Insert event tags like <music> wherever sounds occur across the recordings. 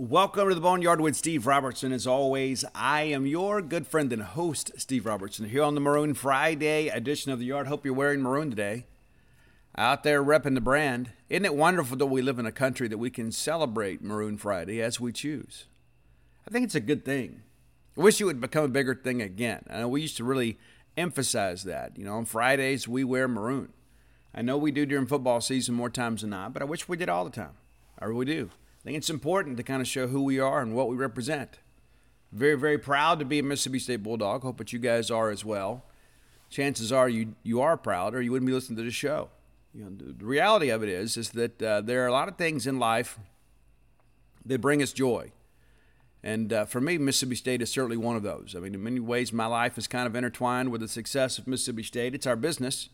Welcome to the Boneyard with Steve Robertson. As always, I am your good friend and host, Steve Robertson, here on the Maroon Friday edition of the Yard. Hope you're wearing maroon today. Out there repping the brand. Isn't it wonderful that we live in a country that we can celebrate Maroon Friday as we choose? I think it's a good thing. I wish it would become a bigger thing again. I know we used to really emphasize that. You know, on Fridays we wear maroon. I know we do during football season more times than not, but I wish we did all the time. I really do. I think it's important to kind of show who we are and what we represent. Very, very proud to be a Mississippi State Bulldog. Hope that you guys are as well. Chances are you you are proud, or you wouldn't be listening to the show. You know, the reality of it is is that uh, there are a lot of things in life that bring us joy. And uh, for me, Mississippi State is certainly one of those. I mean, in many ways, my life is kind of intertwined with the success of Mississippi State. It's our business,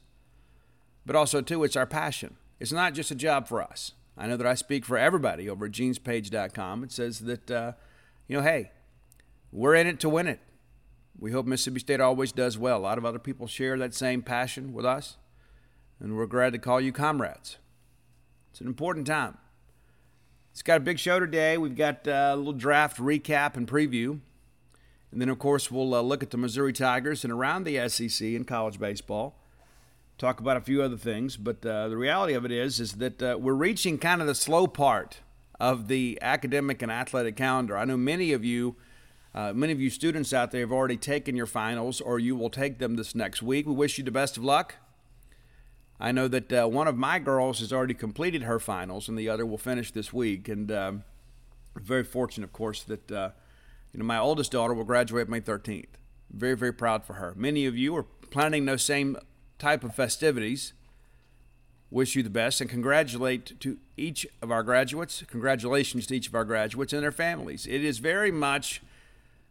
but also, too, it's our passion. It's not just a job for us. I know that I speak for everybody over at genespage.com. It says that, uh, you know, hey, we're in it to win it. We hope Mississippi State always does well. A lot of other people share that same passion with us, and we're glad to call you comrades. It's an important time. It's got a big show today. We've got uh, a little draft recap and preview. And then, of course, we'll uh, look at the Missouri Tigers and around the SEC in college baseball talk about a few other things. But uh, the reality of it is, is that uh, we're reaching kind of the slow part of the academic and athletic calendar. I know many of you, uh, many of you students out there have already taken your finals, or you will take them this next week. We wish you the best of luck. I know that uh, one of my girls has already completed her finals, and the other will finish this week. And um, very fortunate, of course, that uh, you know my oldest daughter will graduate May 13th. Very, very proud for her. Many of you are planning those same type of festivities. Wish you the best and congratulate to each of our graduates. Congratulations to each of our graduates and their families. It is very much,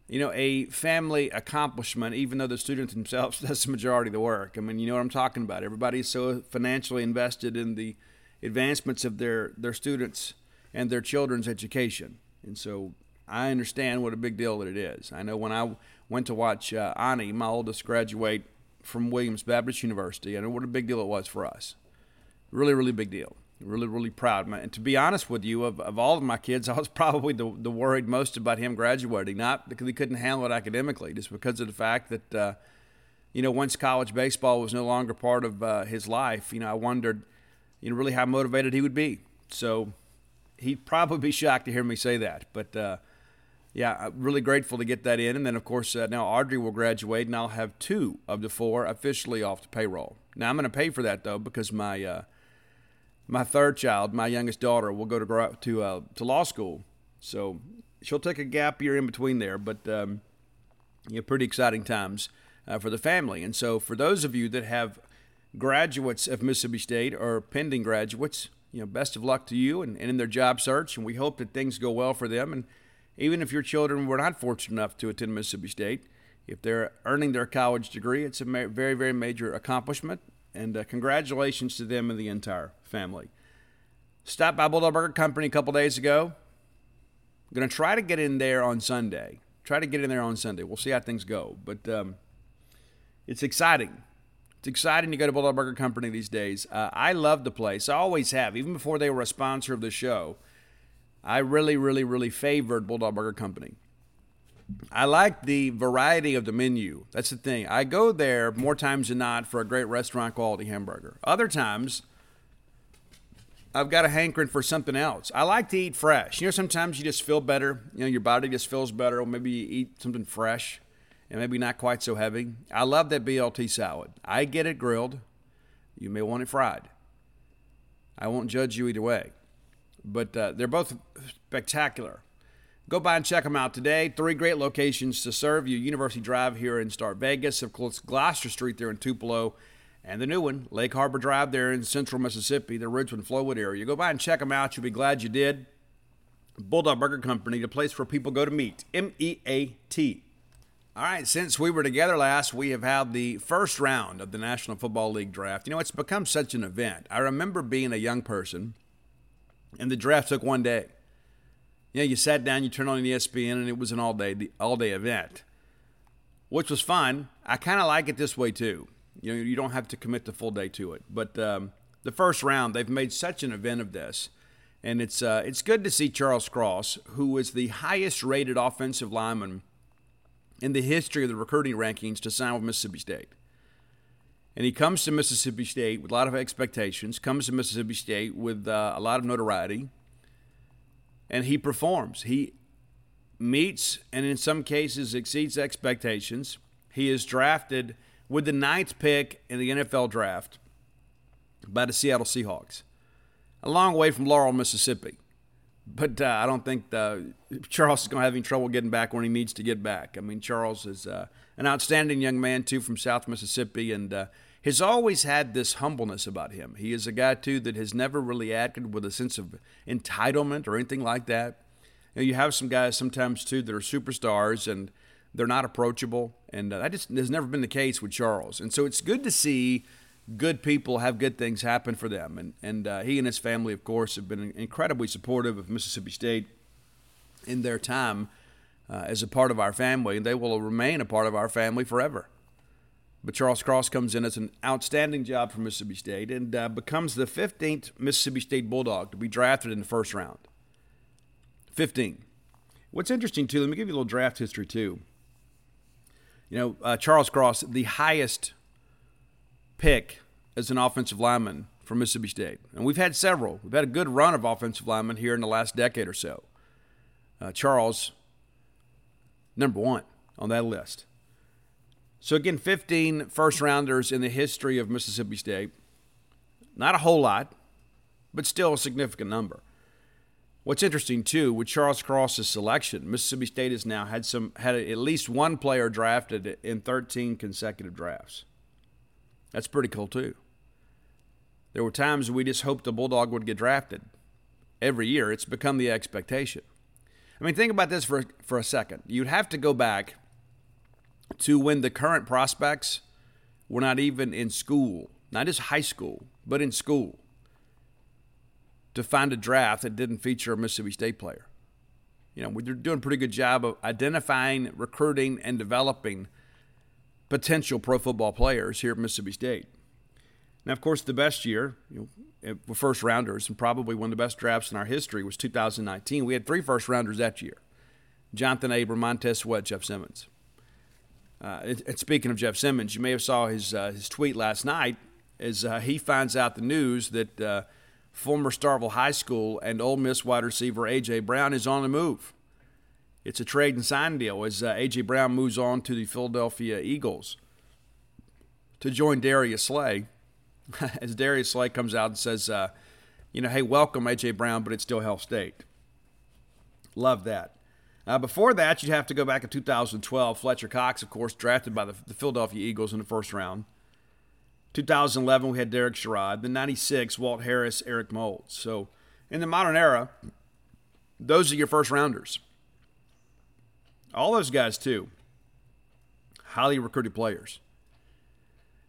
you know, a family accomplishment, even though the students themselves <laughs> does the majority of the work. I mean, you know what I'm talking about. Everybody's so financially invested in the advancements of their, their students and their children's education. And so I understand what a big deal that it is. I know when I went to watch uh, Ani, my oldest, graduate from Williams Baptist University. I know what a big deal it was for us. Really, really big deal. Really, really proud. And to be honest with you, of, of all of my kids, <laughs> I was probably the, the worried most about him graduating. Not because he couldn't handle it academically, just because of the fact that, uh, you know, once college baseball was no longer part of uh, his life, you know, I wondered, you know, really how motivated he would be. So he'd probably be shocked to hear me say that. But, uh, yeah, really grateful to get that in. And then, of course, uh, now Audrey will graduate, and I'll have two of the four officially off the payroll. Now, I'm going to pay for that, though, because my uh, my third child, my youngest daughter, will go to to uh, to law school. So she'll take a gap year in between there. But, um, you know, pretty exciting times uh, for the family. And so, for those of you that have graduates of Mississippi State or pending graduates, you know, best of luck to you and, and in their job search. And we hope that things go well for them. And even if your children were not fortunate enough to attend Mississippi State, if they're earning their college degree, it's a very, very major accomplishment. And uh, congratulations to them and the entire family. Stopped by Bulldog Burger Company a couple days ago. going to try to get in there on Sunday. Try to get in there on Sunday. We'll see how things go. But um, it's exciting. It's exciting to go to Bulldog Burger Company these days. Uh, I love the place. I always have, even before they were a sponsor of the show. I really, really, really favored Bulldog Burger Company. I like the variety of the menu. That's the thing. I go there more times than not for a great restaurant quality hamburger. Other times, I've got a hankering for something else. I like to eat fresh. You know, sometimes you just feel better. You know, your body just feels better. Or maybe you eat something fresh and maybe not quite so heavy. I love that BLT salad. I get it grilled. You may want it fried. I won't judge you either way but uh, they're both spectacular. Go by and check them out today. Three great locations to serve you University Drive here in Star Vegas, of course, Gloster Street there in Tupelo, and the new one, Lake Harbor Drive there in central Mississippi, the Ridgeland Flowood area. Go by and check them out. You'll be glad you did. Bulldog Burger Company, the place where people go to meet. M E A T. All right, since we were together last, we have had the first round of the National Football League draft. You know, it's become such an event. I remember being a young person and the draft took one day. You know, you sat down, you turned on the ESPN, and it was an all day all day event, which was fun. I kind of like it this way too. You know, you don't have to commit the full day to it. But um, the first round, they've made such an event of this, And it's uh, it's good to see Charles Cross, who is the highest rated offensive lineman in the history of the recruiting rankings, to sign with Mississippi State. And he comes to Mississippi State with a lot of expectations, comes to Mississippi State with uh, a lot of notoriety, and he performs. He meets and in some cases exceeds expectations. He is drafted with the ninth pick in the NFL draft by the Seattle Seahawks. A long way from Laurel, Mississippi. But uh, I don't think the, Charles is going to have any trouble getting back when he needs to get back. I mean, Charles is uh, an outstanding young man, too, from South Mississippi, and uh, has always had this humbleness about him. He is a guy, too, that has never really acted with a sense of entitlement or anything like that. You, know, you have some guys sometimes, too, that are superstars and they're not approachable. And uh, that just has never been the case with Charles. And so it's good to see good people have good things happen for them. And, and uh, he and his family, of course, have been incredibly supportive of Mississippi State in their time uh, as a part of our family, and they will remain a part of our family forever. But Charles Cross comes in as an outstanding job for Mississippi State and uh, becomes the 15th Mississippi State Bulldog to be drafted in the first round. 15. What's interesting, too, let me give you a little draft history, too. You know, uh, Charles Cross, the highest pick as an offensive lineman for Mississippi State. And we've had several. We've had a good run of offensive linemen here in the last decade or so. Uh, Charles, number one on that list. So, again, 15 first rounders in the history of Mississippi State. Not a whole lot, but still a significant number. What's interesting too, with Charles Cross's selection, Mississippi State has now had some had at least one player drafted in 13 consecutive drafts. That's pretty cool, too. There were times we just hoped the Bulldog would get drafted. Every year, it's become the expectation. I mean, think about this for, for a second. You'd have to go back to when the current prospects were not even in school, not just high school, but in school, to find a draft that didn't feature a Mississippi State player. You know, we're doing a pretty good job of identifying, recruiting, and developing potential pro football players here at Mississippi State. Now, of course, the best year, you know, first rounders, and probably one of the best drafts in our history was 2019. We had three first rounders that year Jonathan Abram, Montez Sweat, Jeff Simmons. Uh, and speaking of Jeff Simmons, you may have saw his, uh, his tweet last night as uh, he finds out the news that uh, former Starkville High School and Ole Miss wide receiver A.J. Brown is on the move it's a trade and sign deal as uh, A.J. Brown moves on to the Philadelphia Eagles to join Darius Slay. <laughs> as Darius Slay comes out and says, uh, you know, hey, welcome A.J. Brown, but it's still Hail State. Love that. Uh, before that, you'd have to go back in 2012. Fletcher Cox, of course, drafted by the, the Philadelphia Eagles in the first round. 2011, we had Derek Sherrod. Then 96, Walt Harris, Eric Moulds. So in the modern era, those are your first rounders. All those guys, too, highly recruited players.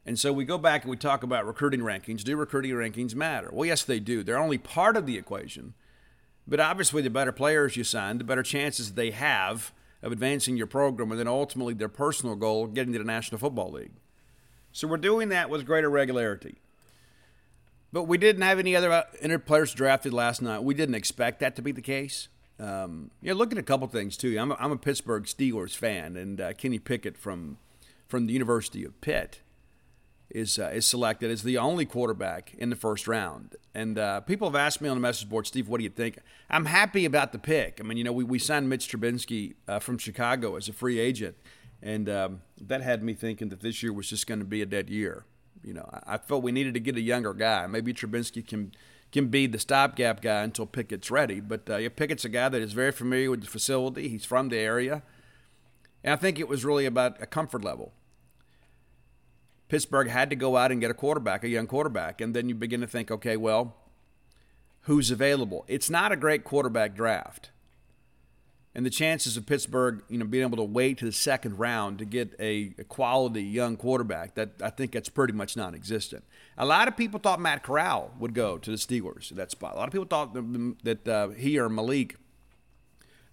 And so we go back and we talk about recruiting rankings. Do recruiting rankings matter? Well, yes, they do. They're only part of the equation. But obviously, the better players you sign, the better chances they have of advancing your program and then ultimately their personal goal, getting to the National Football League. So we're doing that with greater regularity. But we didn't have any other uh, players drafted last night. We didn't expect that to be the case. Um, yeah, look at a couple things too. I'm a, I'm a Pittsburgh Steelers fan, and uh, Kenny Pickett from from the University of Pitt is uh, is selected as the only quarterback in the first round. And uh, people have asked me on the message board, Steve, what do you think? I'm happy about the pick. I mean, you know, we, we signed Mitch Trubisky uh, from Chicago as a free agent, and um, that had me thinking that this year was just going to be a dead year. You know, I, I felt we needed to get a younger guy. Maybe Trubisky can can be the stopgap guy until Pickett's ready. But uh, Pickett's a guy that is very familiar with the facility. He's from the area. And I think it was really about a comfort level. Pittsburgh had to go out and get a quarterback, a young quarterback. And then you begin to think, okay, well, who's available? It's not a great quarterback draft and the chances of Pittsburgh, you know, being able to wait to the second round to get a, a, quality young quarterback, that I think that's pretty much non-existent. A lot of people thought Matt Corral would go to the Steelers at that spot. A lot of people thought that uh, he or Malik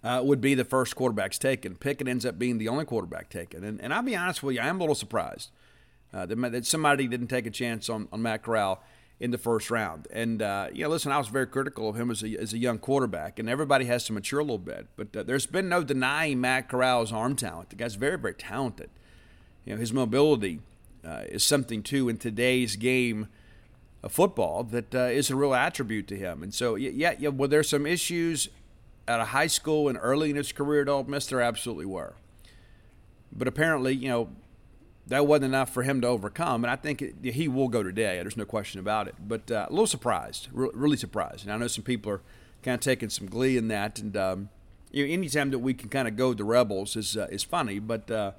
uh, would be the first quarterbacks taken. Pickett ends up being the only quarterback taken, and, and I'll be honest with you, I am a little surprised uh, that, somebody didn't take a chance on, on Matt Corral. in the first round. And uh, you know, listen, I was very critical of him as a, as a young quarterback, and everybody has to mature a little bit. But uh, there's been no denying Matt Corral's arm talent. The guy's very, very talented. You know, his mobility uh, is something too in today's game of football that uh, is a real attribute to him. And so, yeah, yeah, well, there's some issues at a high school and early in his career at Ole Miss. There absolutely were. But apparently, you know, that wasn't enough for him to overcome. And I think it, he will go today. There's no question about it. But uh, a little surprised, re- really surprised. And I know some people are kind of taking some glee in that. And um, you know, anytime that we can kind of go the rebels is uh, is funny. But uh,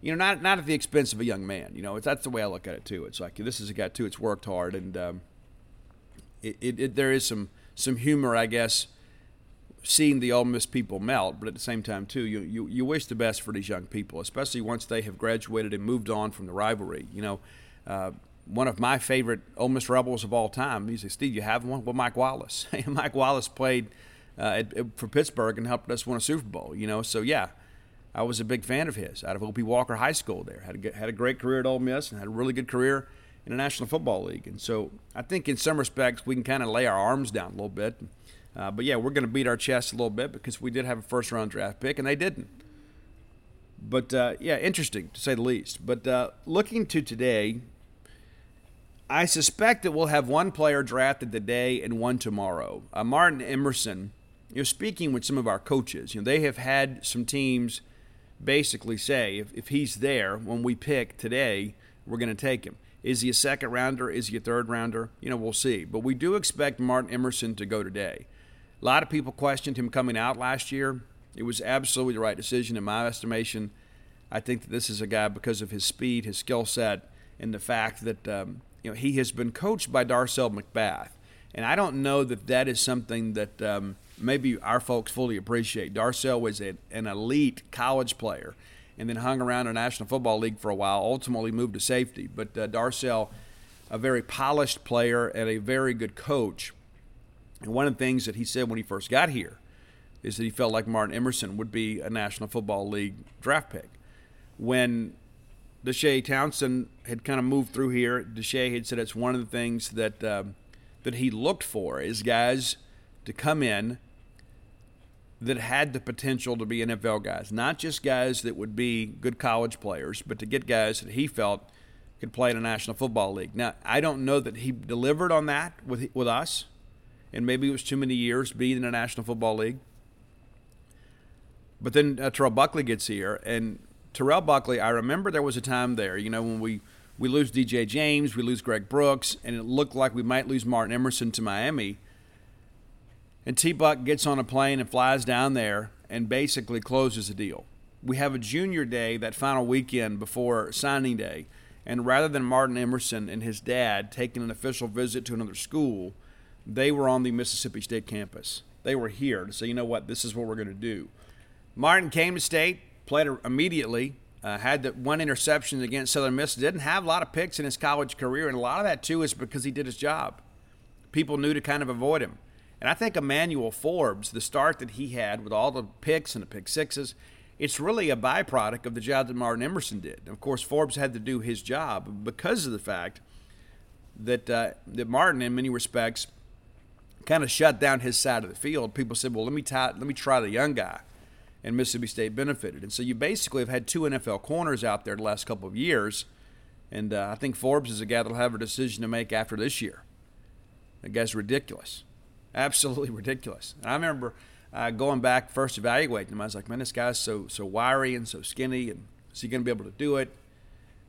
you know, not not at the expense of a young man. You know, that's the way I look at it too. It's like this is a guy too. It's worked hard, and um, it, it, it, there is some some humor, I guess, seeing the Ole Miss people melt, but at the same time, too, you, you, you wish the best for these young people, especially once they have graduated and moved on from the rivalry. You know, uh, one of my favorite Ole Miss Rebels of all time, he said, Steve, you have one? Well, Mike Wallace. <laughs> Mike Wallace played uh, at, at, for Pittsburgh and helped us win a Super Bowl, you know, so yeah. I was a big fan of his out of O.P. Walker High School there. Had a, had a great career at Ole Miss and had a really good career in the National Football League. And so I think in some respects we can kind of lay our arms down a little bit uh, but yeah, we're going to beat our chest a little bit because we did have a first round draft pick and they didn't. But uh, yeah, interesting to say the least. But uh, looking to today, I suspect that we'll have one player drafted today and one tomorrow. Uh, Martin Emerson, you know, speaking with some of our coaches, you know, they have had some teams basically say if, if he's there when we pick today, we're going to take him. Is he a second rounder? Is he a third rounder? You know, we'll see. But we do expect Martin Emerson to go today. A lot of people questioned him coming out last year. It was absolutely the right decision in my estimation. I think that this is a guy because of his speed, his skill set, and the fact that um, you know he has been coached by Darcel McBath, and I don't know that that is something that um, maybe our folks fully appreciate. Darcel was a, an elite college player, and then hung around the National Football League for a while. Ultimately, moved to safety, but uh, Darcel, a very polished player and a very good coach. And one of the things that he said when he first got here is that he felt like Martin Emerson would be a National Football League draft pick. When Deshea Townsend had kind of moved through here, Deshea had said it's one of the things that um, that he looked for is guys to come in that had the potential to be NFL guys, not just guys that would be good college players, but to get guys that he felt could play in a National Football League. Now, I don't know that he delivered on that with with us and maybe it was too many years being in the National Football League. But then uh, Terrell Buckley gets here, and Terrell Buckley, I remember there was a time there, you know, when we, we lose DJ James, we lose Greg Brooks, and it looked like we might lose Martin Emerson to Miami. And T Buck gets on a plane and flies down there and basically closes the deal. We have a junior day that final weekend before signing day. And rather than Martin Emerson and his dad taking an official visit to another school, they were on the Mississippi State campus. They were here to say, you know what, this is what we're going to do. Martin came to state, played immediately, uh, had the one interception against Southern Miss. Didn't have a lot of picks in his college career, and a lot of that too is because he did his job. People knew to kind of avoid him. And I think Emmanuel Forbes, the start that he had with all the picks and the pick sixes, it's really a byproduct of the job that Martin Emerson did. Of course, Forbes had to do his job because of the fact that uh, that Martin, in many respects, kind of shut down his side of the field, people said, "Well, let me try, let me try the young guy," and Mississippi State benefited. And so you basically have had two NFL corners out there the last couple of years, and uh, I think Forbes is a guy that'll have a decision to make after this year. That guy's ridiculous, absolutely <laughs> ridiculous. And I remember uh, going back first evaluating him. I was like, "Man, this guy's so so wiry and so skinny, and is he going to be able to do it?"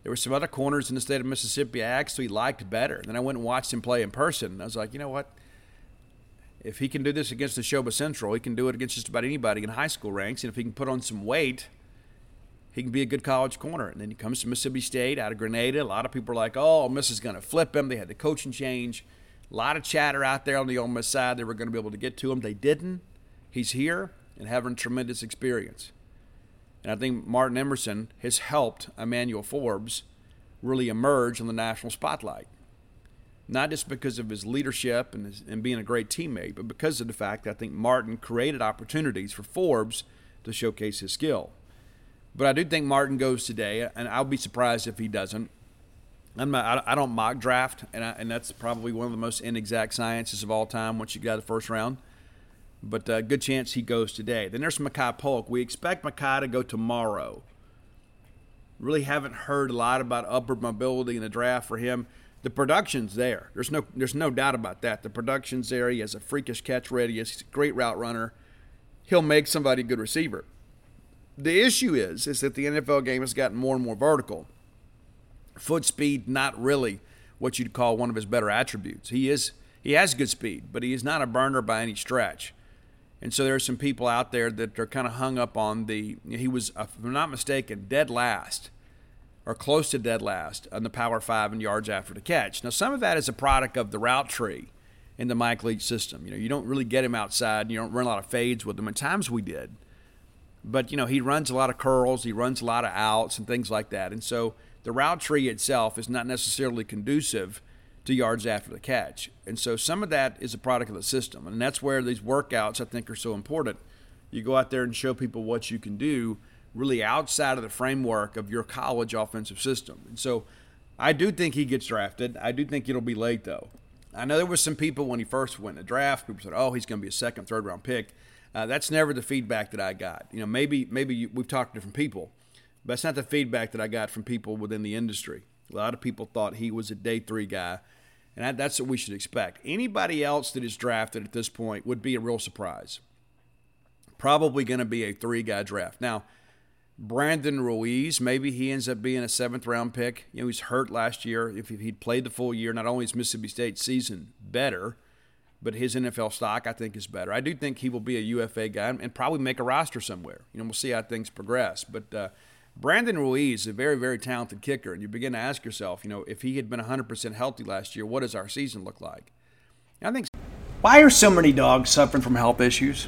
There were some other corners in the state of Mississippi I actually liked better. Then I went and watched him play in person. I was like, you know what? If he can do this against the Neshoba Central, he can do it against just about anybody in high school ranks. And if he can put on some weight, he can be a good college corner. And then he comes to Mississippi State out of Grenada. A lot of people are like, oh, Miss is going to flip him. They had the coaching change. A lot of chatter out there on the Ole Miss side. They were going to be able to get to him. They didn't. He's here and having tremendous experience. And I think Martin Emerson has helped Emmanuel Forbes really emerge in the national spotlight not just because of his leadership and, his, and being a great teammate, but because of the fact that I think Martin created opportunities for Forbes to showcase his skill. But I do think Martin goes today, and I'll be surprised if he doesn't. I'm not, I don't mock draft, and I, and that's probably one of the most inexact sciences of all time. Once you got the first round, but uh, good chance he goes today. Then there's Makai Polk. We expect Makai to go tomorrow. Really haven't heard a lot about upward mobility in the draft for him. The production's there. There's no there's no doubt about that. The production's there. He has a freakish catch radius. He's a great route runner. He'll make somebody a good receiver. The issue is is that the NFL game has gotten more and more vertical foot speed not really what you'd call one of his better attributes. He is he has good speed, but he is not a burner by any stretch. And so there are some people out there that are kind of hung up on the he was if I'm not mistaken dead last or close to dead last on the power 5 and yards after the catch. Now some of that is a product of the route tree in the Mike Leach system. You know, you don't really get him outside, you don't run a lot of fades with him. At times we did. But you know, he runs a lot of curls, he runs a lot of outs and things like that. And so the route tree itself is not necessarily conducive to yards after the catch. And so some of that is a product of the system. And that's where these workouts, I think, are so important. You go out there and show people what you can do really outside of the framework of your college offensive system. And so I do think he gets drafted. I do think it'll be late, though. I know there was some people when he first went to the draft, people said, oh, he's going to be a second, third round pick. Uh, that's never the feedback that I got. You know, maybe maybe you, we've talked to different people but that's not the feedback that I got from people within the industry. A lot of people thought he was a day three guy, and that's what we should expect. Anybody else that is drafted at this point would be a real surprise. Probably going to be a three guy draft. Now, Brandon Ruiz, maybe he ends up being a seventh round pick. You know, he's hurt last year. If he'd played the full year, not only is Mississippi State season better, but his NFL stock I think is better. I do think he will be a UFA guy and probably make a roster somewhere. You know, we'll see how things progress. But uh, Brandon Ruiz is a very, very talented kicker, and you begin to ask yourself, you know, if he had been 100% healthy last year, what does our season look like? I think. Why are so many dogs suffering from health issues?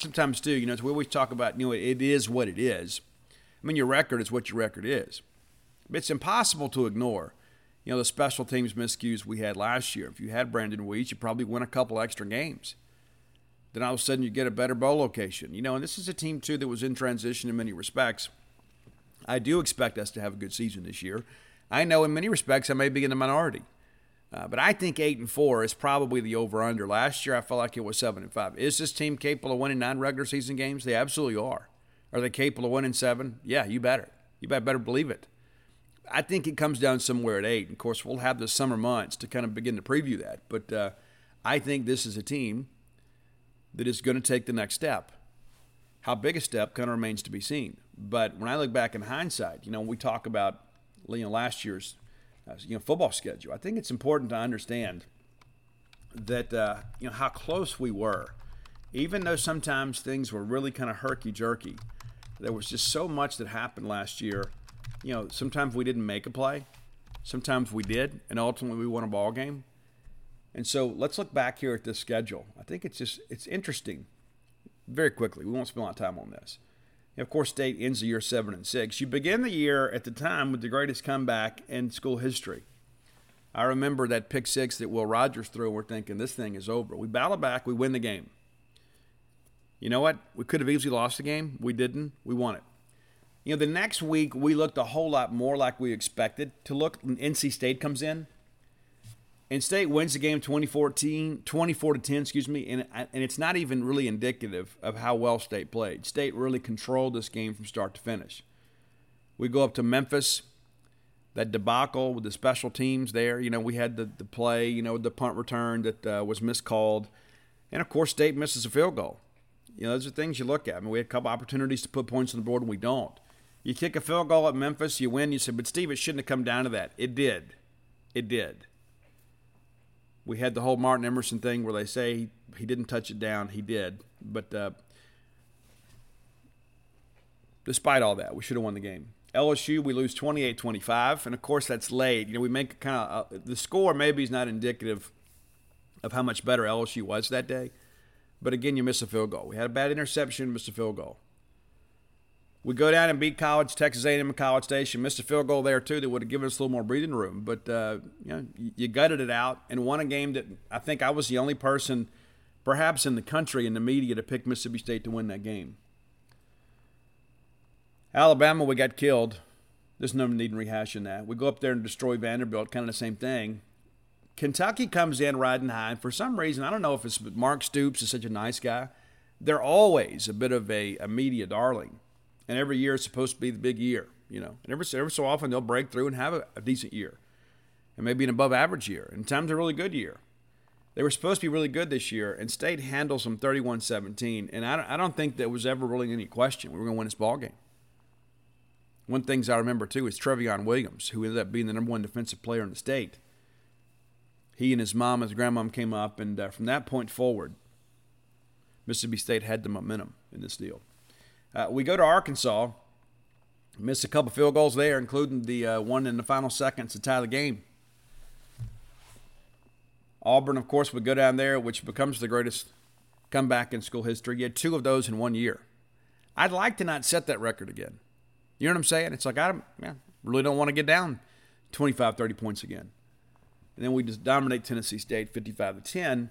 Sometimes, too, you know, we always talk about, you know, it is what it is. I mean, your record is what your record is. It's impossible to ignore, you know, the special teams miscues we had last year. If you had Brandon Ruiz, you probably win a couple extra games then all of a sudden you get a better bowl location. You know, and this is a team too that was in transition in many respects. I do expect us to have a good season this year. I know in many respects I may be in the minority. Uh, but I think eight and four is probably the over under. Last year I felt like it was seven and five. Is this team capable of winning nine regular season games? They absolutely are. Are they capable of winning seven? Yeah, you better. You better, believe it. I think it comes down somewhere at eight. Of course, we'll have the summer months to kind of begin to preview that. But uh, I think this is a team that is going to take the next step. How big a step kind of remains to be seen. But when I look back in hindsight, you know, we talk about you know last year's you know football schedule, I think it's important to understand that uh, you know how close we were, even though sometimes things were really kind of herky jerky. There was just so much that happened last year. You know, sometimes we didn't make a play, sometimes we did, and ultimately we won a ball game. And so let's look back here at this schedule. I think it's just it's interesting. Very quickly, we won't spend a lot of time on this. Of course, State ends the year seven and six. You begin the year at the time with the greatest comeback in school history. I remember that pick six that Will Rogers threw. We're thinking this thing is over. We battle back. We win the game. You know what? We could have easily lost the game. We didn't. We won it. You know, the next week we looked a whole lot more like we expected to look. NC State comes in. And State wins the game 2014, 24 to 10, excuse me, and, and it's not even really indicative of how well State played. State really controlled this game from start to finish. We go up to Memphis, that debacle with the special teams there. You know, we had the, the play, you know, the punt return that uh, was miscalled. And of course, State misses a field goal. You know, those are things you look at. I mean, we had a couple opportunities to put points on the board and we don't. You kick a field goal at Memphis, you win. You say, but Steve, it shouldn't have come down to that. It did. It did we had the whole Martin Emerson thing where they say he, he didn't touch it down. He did. But uh, despite all that, we should have won the game. LSU, we lose 28 25. And of course, that's late. You know, we make kind of uh, the score maybe is not indicative of how much better LSU was that day. But again, you miss a field goal. We had a bad interception, missed a field goal. We go down and beat College, Texas A&M College Station. Missed a field goal there too that would have given us a little more breathing room. But uh, you know, you gutted it out and won a game that I think I was the only person, perhaps in the country in the media, to pick Mississippi State to win that game. Alabama, we got killed. There's no need in rehashing that. We go up there and destroy Vanderbilt, kind of the same thing. Kentucky comes in riding high, and for some reason, I don't know if it's Mark Stoops is such a nice guy. They're always a bit of a, a media darling and every year is supposed to be the big year, you know. And every, every so often they'll break through and have a, a decent year, and maybe an above average year, and times a really good year. They were supposed to be really good this year, and State handles them 31 17. And I don't, I don't think there was ever really any question we were going to win this ball game. One things I remember too is Trevion Williams, who ended up being the number one defensive player in the state. He and his mom, and his grandmom came up, and uh, from that point forward, Mississippi State had the momentum in this deal. Uh, we go to Arkansas, miss a couple field goals there, including the uh, one in the final seconds to tie the game. Auburn, of course, would go down there, which becomes the greatest comeback in school history. You had two of those in one year. I'd like to not set that record again. You know what I'm saying? It's like I yeah, really don't want to get down 25, 30 points again. And then we just dominate Tennessee State 55 to 10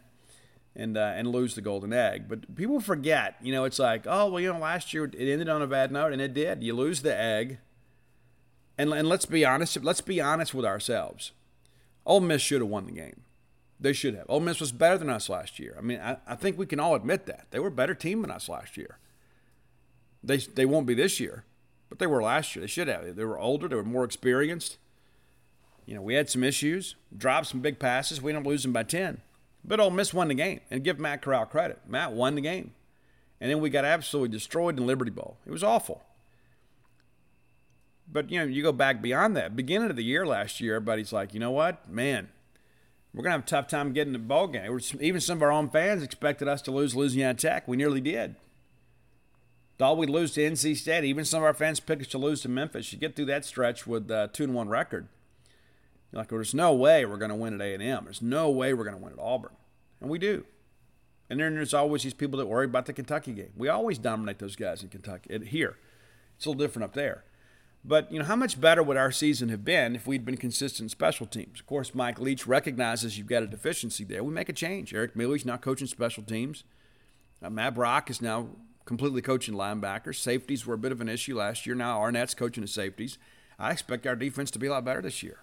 and uh, and lose the golden egg. But people forget, you know, it's like, oh well, you know, last year it ended on a bad note, and it did. You lose the egg, and and let's be honest. Let's be honest with ourselves. Ole Miss should have won the game. They should have. Ole Miss was better than us last year. I mean, I, I think we can all admit that they were a better team than us last year. They they won't be this year, but they were last year. They should have. They were older. They were more experienced. You know, we had some issues, dropped some big passes. We ended up losing by ten. But Ole Miss won the game, and give Matt Corral credit. Matt won the game. And then we got absolutely destroyed in Liberty Bowl. It was awful. But, you know, you go back beyond that. Beginning of the year last year, everybody's like, you know what? Man, we're to have a tough time getting the ball game. Even some of our own fans expected us to lose Louisiana Tech. We nearly did. Thought we'd lose to NC State. Even some of our fans picked us to lose to Memphis. You get through that stretch with a two and one record. You're like, well, there's no way we're going to win at A&M. There's no way we're going to win at Auburn. And we do. And then there's always these people that worry about the Kentucky game. We always dominate those guys in Kentucky. Here, it's a little different up there. But you know, how much better would our season have been if we'd been consistent special teams? Of course, Mike Leach recognizes you've got a deficiency there. We make a change. Eric Miller's now coaching special teams. Uh, Matt Brock is now completely coaching linebackers. Safeties were a bit of an issue last year. Now Arnett's coaching the safeties. I expect our defense to be a lot better this year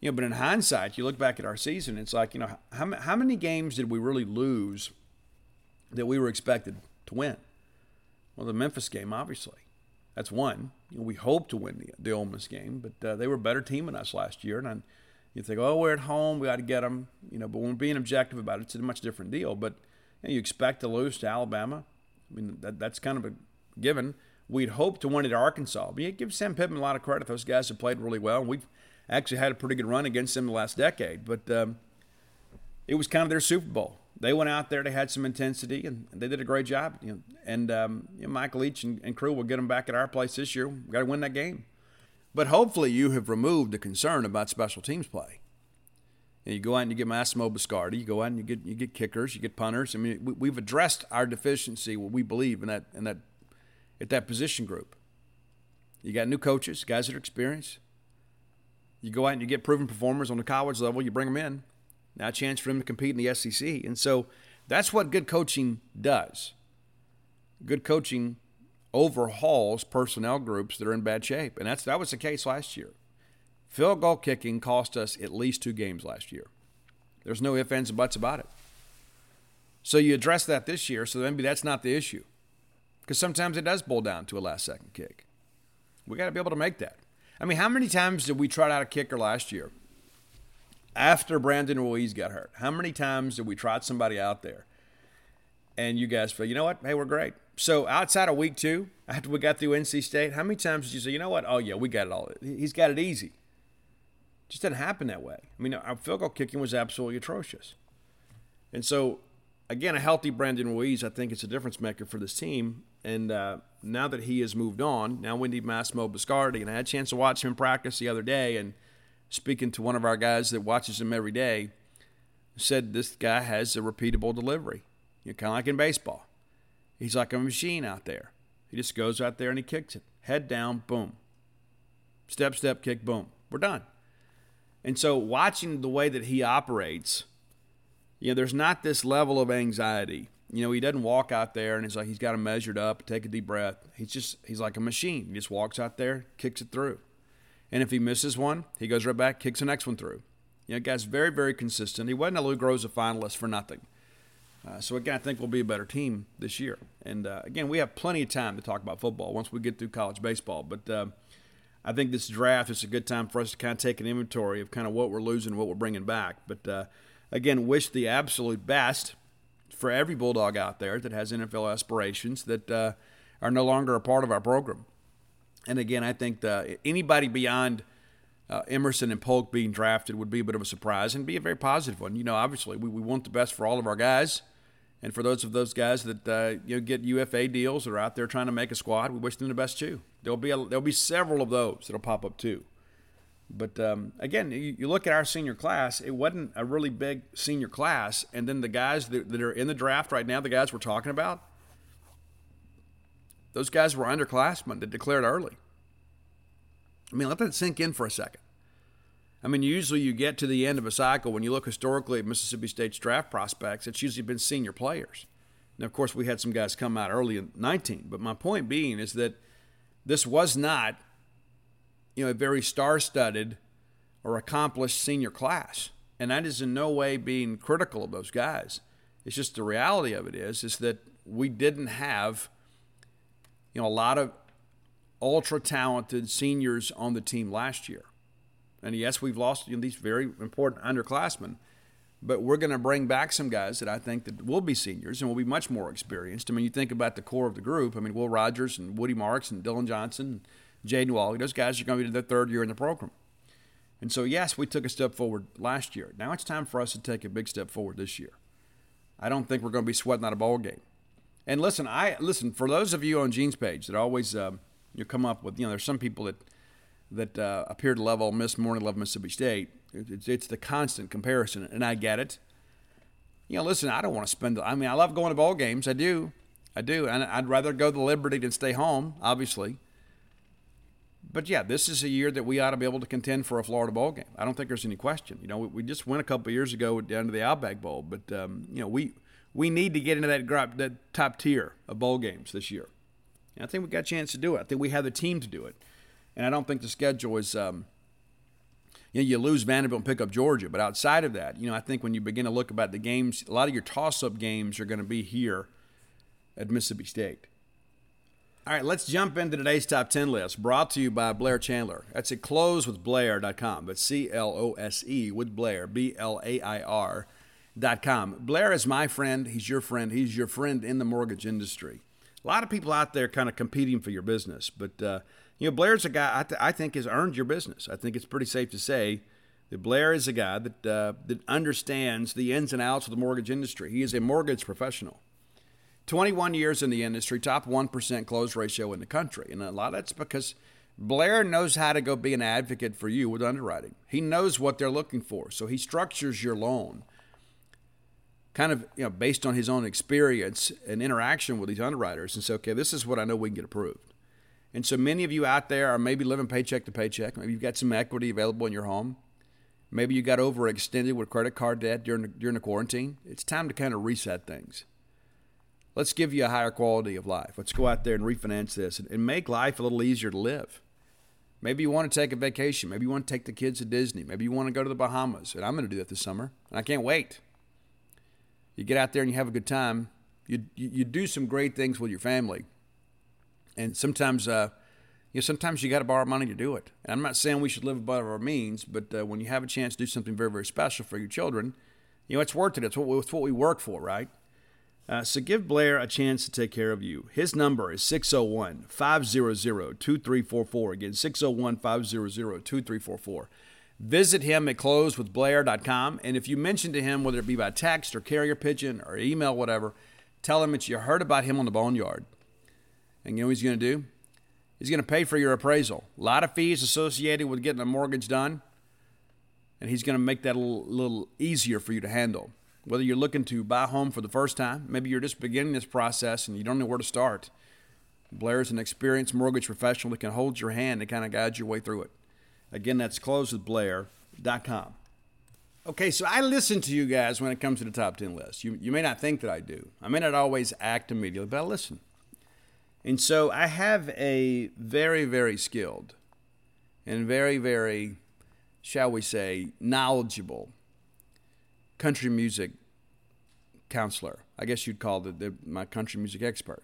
you know, but in hindsight, you look back at our season, it's like, you know, how, how many games did we really lose that we were expected to win? Well, the Memphis game, obviously. That's one. You know, we hope to win the, the Ole Miss game, but uh, they were a better team than us last year. And I, you think, oh, we're at home, we got to get them. You know, but when we're being objective about it, it's a much different deal. But you, know, you expect to lose to Alabama. I mean, that, that's kind of a given. We'd hope to win at Arkansas. But you give Sam Pittman a lot of credit. Those guys have played really well. We've actually had a pretty good run against them the last decade. But um, it was kind of their Super Bowl. They went out there, they had some intensity, and they did a great job. You know, and um, you know, Mike Leach and, and crew will get them back at our place this year. We've got to win that game. But hopefully, you have removed the concern about special teams play. And you go out and you get Massimo Biscardi. You go out and you get you get kickers, you get punters. I mean, we, have addressed our deficiency, what we believe in that in that at that position group. You got new coaches, guys that are experienced. You go out and you get proven performers on the college level. You bring them in. Now a chance for them to compete in the SEC, and so that's what good coaching does. Good coaching overhauls personnel groups that are in bad shape, and that's that was the case last year. Field goal kicking cost us at least two games last year. There's no ifs, ands, and buts about it. So you address that this year, so maybe that's not the issue. Because sometimes it does boil down to a last second kick. We got to be able to make that. I mean, how many times did we try out a kicker last year after Brandon Ruiz got hurt? How many times did we try somebody out there and you guys feel, you know what? Hey, we're great. So outside of week two, after we got through NC State, how many times did you say, you know what? Oh, yeah, we got it all. He's got it easy just didn't happen that way. I mean, our field goal kicking was absolutely atrocious. And so, again, a healthy Brandon Ruiz, I think, is a difference maker for this team. And uh, now that he has moved on, now Wendy Massimo Biscardi. And I had a chance to watch him practice the other day. And speaking to one of our guys that watches him every day, said this guy has a repeatable delivery. You know, kind of like in baseball. He's like a machine out there. He just goes out there and he kicks it. Head down, boom. Step, step, kick, boom. We're done. And so watching the way that he operates, you know, there's not this level of anxiety. You know, he doesn't walk out there and it's like he's got him measured up, take a deep breath. He's just he's like a machine. He just walks out there, kicks it through. And if he misses one, he goes right back, kicks the next one through. You know, guy's very, very consistent. He wasn't a Lou Groza finalist for nothing. Uh, so again, I think we'll be a better team this year. And uh, again, we have plenty of time to talk about football once we get through college baseball. But uh, I think this draft is a good time for us to kind of take an inventory of kind of what we're losing what we're bringing back. But uh, again, wish the absolute best for every Bulldog out there that has NFL aspirations that uh, are no longer a part of our program. And again, I think the, anybody beyond uh, Emerson and Polk being drafted would be a bit of a surprise and be a very positive one. You know, obviously, we, we want the best for all of our guys. And for those of those guys that uh, you know get UFA deals or are out there trying to make a squad, we wish them the best too. There'll be a, there'll be several of those that'll pop up too. But um, again, you, you, look at our senior class; it wasn't a really big senior class. And then the guys that, that are in the draft right now, the guys we're talking about, those guys were underclassmen that declared early. I mean, let that sink in for a second. I mean, usually you get to the end of a cycle when you look historically at Mississippi State's draft prospects, it's usually been senior players. Now, of course, we had some guys come out early in 19, but my point being is that this was not, you know, a very star-studded or accomplished senior class, and that is in no way being critical of those guys. It's just the reality of it is is that we didn't have, you know, a lot of ultra talented seniors on the team last year. And yes, we've lost you know, these very important underclassmen, but we're going to bring back some guys that I think that will be seniors and will be much more experienced. I mean, you think about the core of the group. I mean, Will Rogers and Woody Marks and Dylan Johnson, Jaden Walley. Those guys are going to be their third year in the program. And so, yes, we took a step forward last year. Now it's time for us to take a big step forward this year. I don't think we're going to be sweating out a ball game. And listen, I listen for those of you on Gene's page that always um, you come up with. You know, there's some people that that uh, appear to level Miss more than Love Mississippi State. It's, it's the constant comparison, and I get it. You know, listen, I don't want to spend. I mean, I love going to ball games. I do, I do, and I'd rather go to Liberty than stay home, obviously. But yeah, this is a year that we ought to be able to contend for a Florida bowl game. I don't think there's any question. You know, we, we just went a couple years ago down to the Outback Bowl, but um, you know, we we need to get into that, that top tier of bowl games this year. And I think we got a chance to do it. I think we have the team to do it and I don't think the schedule is. Um, you know, you lose Vanderbilt and pick up Georgia, but outside of that, you know, I think when you begin to look about the games, a lot of your toss-up games are going to be here at Mississippi State. All right, let's jump into today's top 10 list, brought to you by Blair Chandler. That's at closewithblair.com. That's C L O S E with Blair, B L A I R.com. Blair is my friend. He's your friend. He's your friend in the mortgage industry. A lot of people out there kind of competing for your business, but uh, you know, Blair's a guy I, th- I, think has earned your business. I think it's pretty safe to say that Blair is a guy that uh, that understands the ins and outs of the mortgage industry. He is a mortgage professional. 21 years in the industry, top 1% close ratio in the country. And a lot of that's because Blair knows how to go be an advocate for you with underwriting. He knows what they're looking for. So he structures your loan kind of you know based on his own experience and interaction with these underwriters and say, okay, this is what I know we can get approved. And so many of you out there are maybe living paycheck to paycheck. Maybe you've got some equity available in your home. Maybe you got overextended with credit card debt during the, during the quarantine. It's time to kind of reset things. Let's give you a higher quality of life. Let's go out there and refinance this and, and make life a little easier to live. Maybe you want to take a vacation. Maybe you want to take the kids to Disney. Maybe you want to go to the Bahamas. And I'm going to do that this summer. And I can't wait. You get out there and you have a good time. You, you, you do some great things with your family and sometimes uh, you know, sometimes you got to borrow money to do it. And I'm not saying we should live above our means, but uh, when you have a chance to do something very, very special for your children, you know, it's worth it. It's what it's what we work for, right? Uh, so give Blair a chance to take care of you. His number is 601 500 2344. Again, 601 500 2344. Visit him at closewithblair.com. And if you mention to him, whether it be by text or carrier pigeon or email, whatever, tell him that you heard about him on the Boneyard. And you know what he's going to do? He's going to pay for your appraisal. A lot of fees associated with getting a mortgage done. And he's going to make that a little, little easier for you to handle. Whether you're looking to buy a home for the first time, maybe you're just beginning this process and you don't know where to start. Blair is an experienced mortgage professional that can hold your hand and kind of guide your way through it. Again, that's closewithblair.com. Okay, so I listen to you guys when it comes to the top 10 list. You, you may not think that I do. I may not always act immediately, but I listen. And so I have a very, very skilled and very, very, shall we say, knowledgeable country music counselor. I guess you'd call it the, my country music expert.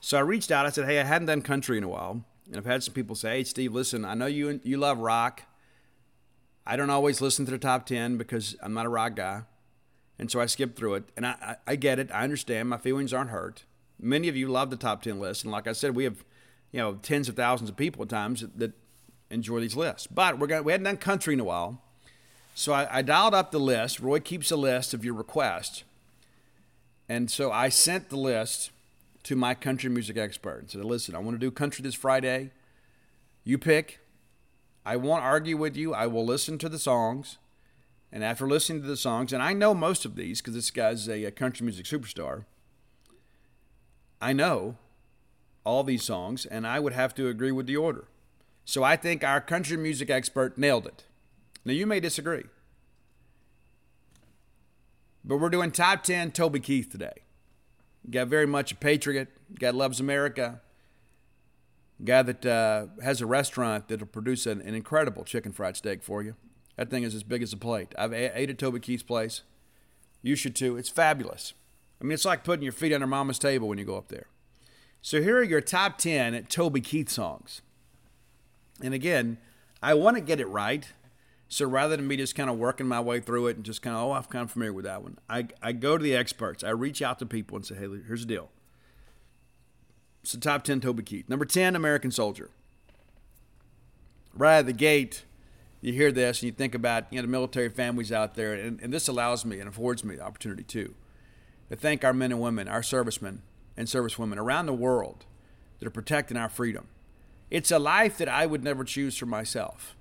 So I reached out. I said, "Hey, I hadn't done country in a while, and I've had some people say, "Hey, Steve, listen, I know you you love rock. I don't always listen to the top ten because I'm not a rock guy, and so I skip through it. And I, I, I get it. I understand. My feelings aren't hurt. Many of you love the top 10 list. And like I said, we have, you know, tens of thousands of people at times that, that enjoy these lists. But we're going we hadn't done country in a while. So I, I dialed up the list. Roy keeps a list of your requests. And so I sent the list to my country music expert and said, listen, I want to do country this Friday. You pick. I won't argue with you. I will listen to the songs. And after listening to the songs, and I know most of these because this guy's a, a country music superstar. I know all these songs, and I would have to agree with the order. So I think our country music expert nailed it. Now, you may disagree, but we're doing top 10 Toby Keith today. Got very much a patriot, guy loves America, guy that uh, has a restaurant that'll produce an, an, incredible chicken fried steak for you. That thing is as big as a plate. I've ate at Toby Keith's place. You should too. It's fabulous. I mean, it's like putting your feet under mama's table when you go up there. So here are your top 10 Toby Keith songs. And again, I want to get it right. So rather than me just kind of working my way through it and just kind of, oh, I'm kind of familiar with that one, I, I go to the experts. I reach out to people and say, hey, here's the deal. So top 10 Toby Keith. Number 10, American Soldier. Right at the gate, you hear this and you think about you know the military families out there, and, and this allows me and affords me the opportunity too to thank our men and women, our servicemen and servicewomen around the world that are protecting our freedom. It's a life that I would never choose for myself.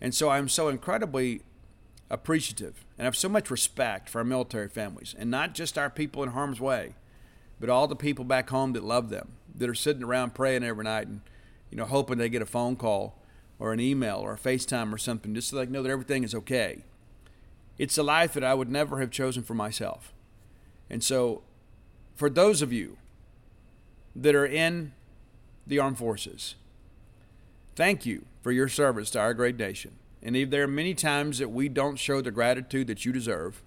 And so I'm so incredibly appreciative and have so much respect for our military families and not just our people in harm's way, but all the people back home that love them, that are sitting around praying every night and, you know, hoping they get a phone call or an email or a FaceTime or something just so they know that everything is okay. It's a life that I would never have chosen for myself. And so, for those of you that are in the armed forces, thank you for your service to our great nation. And if there are many times that we don't show the gratitude that you deserve,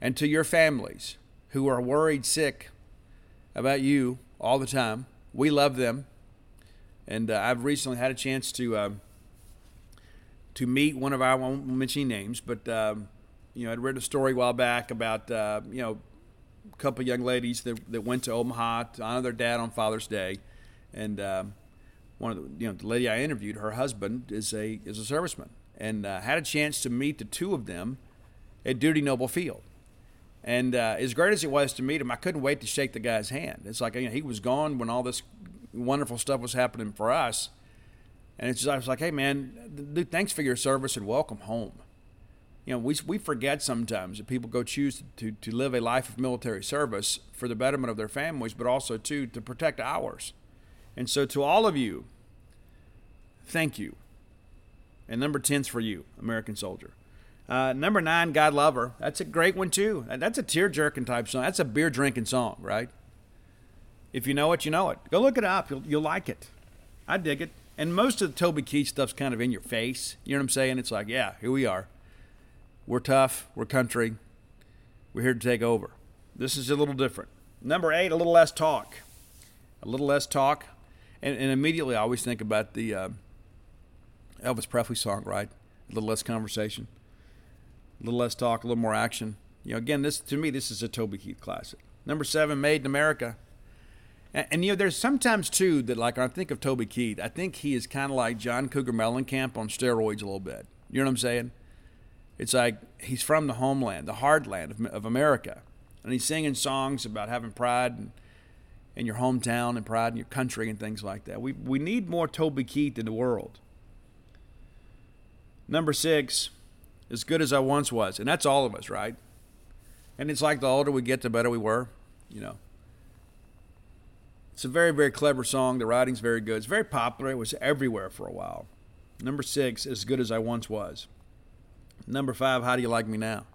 and to your families who are worried sick about you all the time, we love them. And uh, I've recently had a chance to uh, to meet one of our, I won't mention names, but um, you know, I'd read a story a while back about uh, you know a couple young ladies that, that went to Omaha to honor their dad on Father's Day, and um, one of the you know the lady I interviewed, her husband is a is a serviceman, and uh, had a chance to meet the two of them at Dudy Noble Field. And uh, as great as it was to meet him, I couldn't wait to shake the guy's hand. It's like you know, he was gone when all this wonderful stuff was happening for us. And it's just, I was like, hey, man, dude, thanks for your service and welcome home. You know, we, we forget sometimes that people go choose to, to live a life of military service for the betterment of their families, but also, too, to protect ours. And so, to all of you, thank you. And number 10's for you, American soldier. Uh, number nine, God Love Her. That's a great one, too. That's a tear jerking type song. That's a beer drinking song, right? If you know it, you know it. Go look it up. You'll, you'll like it. I dig it. And most of the Toby Keith stuff's kind of in your face. You know what I'm saying? It's like, yeah, here we are. We're tough. We're country. We're here to take over. This is a little different. Number eight, a little less talk. A little less talk. And, and immediately I always think about the uh, Elvis Presley song, right? A little less conversation, a little less talk, a little more action. You know, again, this to me, this is a Toby Keith classic. Number seven, Made in America. And, and, you know, there's sometimes too that like I think of Toby Keith, I think he is kind of like John Cougar Mellencamp on steroids a little bit. You know what I'm saying? It's like he's from the homeland, the hard land of, of America, and he's singing songs about having pride and in your hometown and pride in your country and things like that. We we need more Toby Keith in the world. Number six, as good as I once was, and that's all of us, right? And it's like the older we get, the better we were, you know. It's a very, very clever song. The writing's very good. It's very popular. It was everywhere for a while. Number six, as good as I once was. Number five, how do you like me now?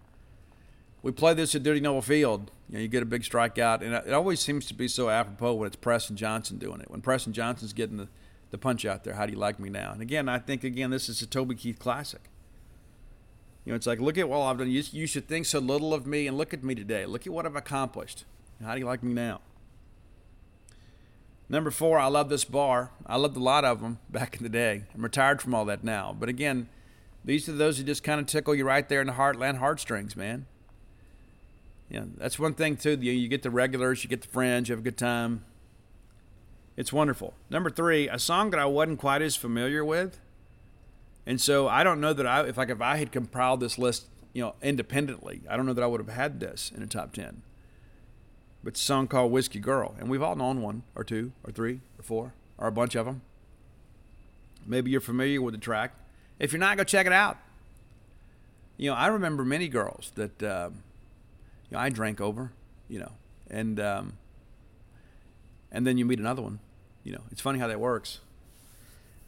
We play this at Dudy Noble Field. You know, you get a big strikeout, and it always seems to be so apropos when it's Preston Johnson doing it. When Preston Johnson's getting the, the punch out there, how do you like me now? And again, I think again this is a Toby Keith classic. You know, it's like look at what I've done. You, you should think so little of me, and look at me today. Look at what I've accomplished. How do you like me now? Number four, I love this bar. I loved a lot of them back in the day. I'm retired from all that now. But again, these are those who just kind of tickle you right there in the heartland heartstrings, man. Yeah, that's one thing too. You, you get the regulars, you get the friends, you have a good time. It's wonderful. Number three, a song that I wasn't quite as familiar with, and so I don't know that I, if like if I had compiled this list, you know, independently, I don't know that I would have had this in a top ten but a song called Whiskey Girl. And we've all known one or two or three or four or a bunch of them. Maybe you're familiar with the track. If you're not, go check it out. You know, I remember many girls that uh, you know I drank over, you know, and um, and then you meet another one. You know, it's funny how that works.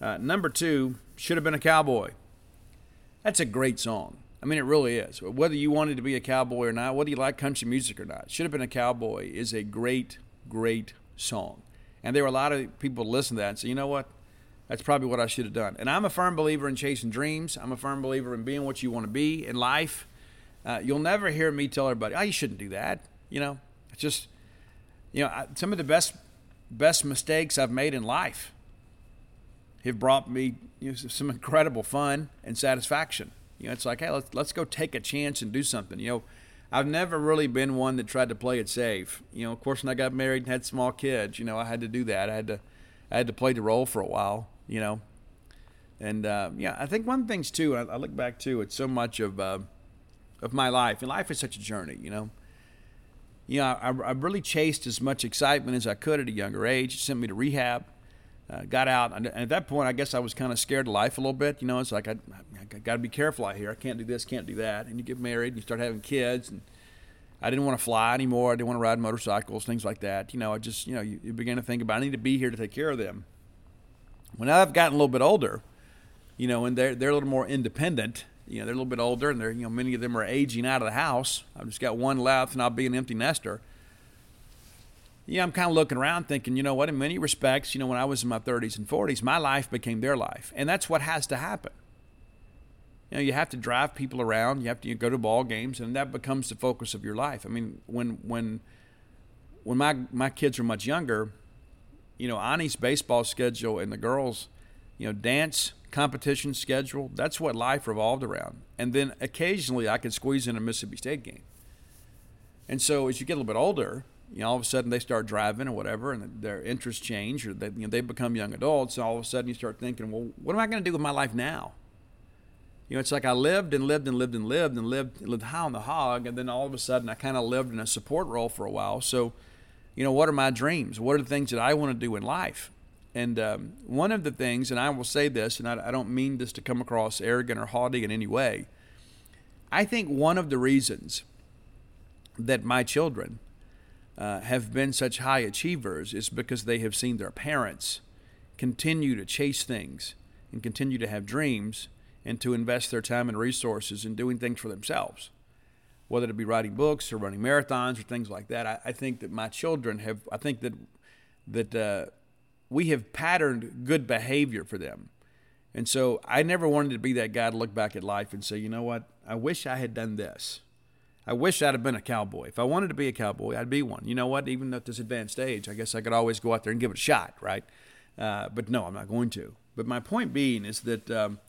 Uh, number two, should have been a cowboy. That's a great song. I mean, it really is. Whether you wanted to be a cowboy or not, whether you like country music or not, Should Have Been a Cowboy is a great, great song. And there were a lot of people listen to that and say, you know what? That's probably what I should have done. And I'm a firm believer in chasing dreams. I'm a firm believer in being what you want to be in life. Uh, you'll never hear me tell everybody, oh, you shouldn't do that. You know, it's just, you know, some of the best best mistakes I've made in life have brought me you know, some incredible fun and satisfaction. You know, it's like, hey, let's let's go take a chance and do something. You know, I've never really been one that tried to play it safe. You know, of course, when I got married and had small kids, you know, I had to do that. I had to, I had to play the role for a while. You know, and uh, yeah, I think one things too. I, I look back too. it's so much of uh, of my life, and life is such a journey. You know, you know, I, I really chased as much excitement as I could at a younger age. It sent me to rehab uh, got out. And at that point, I guess I was kind of scared of life a little bit. You know, it's like I, I got to be careful out here. I can't do this, can't do that. And you get married, and you start having kids, and I didn't want to fly anymore. I didn't want to ride motorcycles, things like that. You know, I just, you know, you, you begin to think about I need to be here to take care of them. When I've gotten a little bit older, you know, and they're they're a little more independent. You know, they're a little bit older, and they're you know many of them are aging out of the house. I've just got one left, and I'll be an empty nester yeah, I'm kind of looking around thinking, you know what, in many respects, you know, when I was in my 30s and 40s, my life became their life. And that's what has to happen. You know, you have to drive people around, you have to you go to ball games, and that becomes the focus of your life. I mean, when when when my my kids were much younger, you know, Ani's baseball schedule and the girls, you know, dance competition schedule, that's what life revolved around. And then occasionally I could squeeze in a Mississippi State game. And so as you get a little bit older, you know, all of a sudden they start driving or whatever, and their interests change, or they, you know, they become young adults. And all of a sudden you start thinking, well, what am I going to do with my life now? you know, it's like I lived and lived and lived and lived and lived lived high on the hog, and then all of a sudden I kind of lived in a support role for a while. So, you know, what are my dreams? What are the things that I want to do in life? And um, one of the things, and I will say this, and I, I don't mean this to come across arrogant or haughty in any way. I think one of the reasons that my children uh, have been such high achievers is because they have seen their parents continue to chase things and continue to have dreams and to invest their time and resources in doing things for themselves, whether it be writing books or running marathons or things like that. I, I think that my children have. I think that that uh, we have patterned good behavior for them, and so I never wanted to be that guy to look back at life and say, you know what, I wish I had done this. I wish I'd have been a cowboy. If I wanted to be a cowboy, I'd be one. You know what? Even at this advanced age, I guess I could always go out there and give it a shot, right? Uh, but no, I'm not going to. But my point being is that um,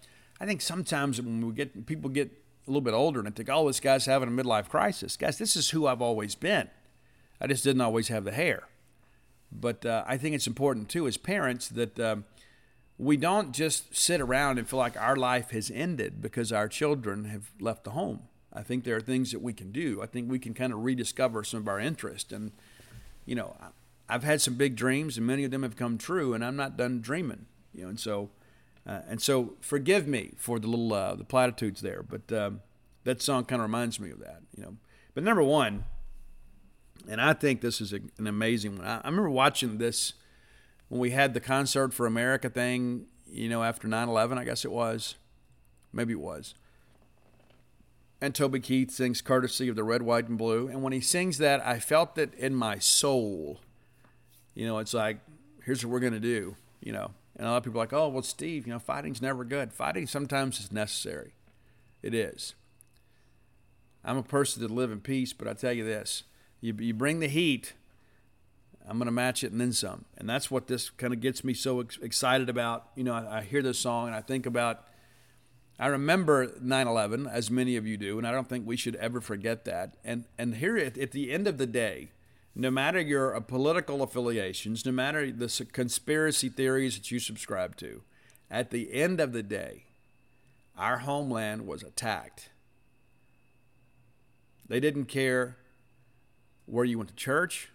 I think sometimes when we get people get a little bit older and they think, oh, this guy's having a midlife crisis. Guys, this is who I've always been. I just didn't always have the hair. But uh, I think it's important too, as parents, that um, we don't just sit around and feel like our life has ended because our children have left the home. I think there are things that we can do. I think we can kind of rediscover some of our interest. And, you know, I've had some big dreams, and many of them have come true, and I'm not done dreaming. You know, and so uh, and so, forgive me for the little uh, the platitudes there, but um, that song kind of reminds me of that. You know, but number one, and I think this is a, an amazing one. I, I, remember watching this when we had the concert for America thing. You know, after 9/11, I guess it was, maybe it was. And Toby Keith sings "Courtesy of the Red, White, and Blue," and when he sings that, I felt it in my soul. You know, it's like, here's what we're gonna do. You know, and a lot of people are like, oh, well, Steve, you know, fighting's never good. Fighting sometimes is necessary. It is. I'm a person that live in peace, but I tell you this you, you bring the heat, I'm going to match it and then some. And that's what this kind of gets me so ex- excited about. You know, I, I hear this song and I think about, I remember 9 11, as many of you do, and I don't think we should ever forget that. And, and here at, at the end of the day, no matter your uh, political affiliations, no matter the conspiracy theories that you subscribe to, at the end of the day, our homeland was attacked. They didn't care where you went to church.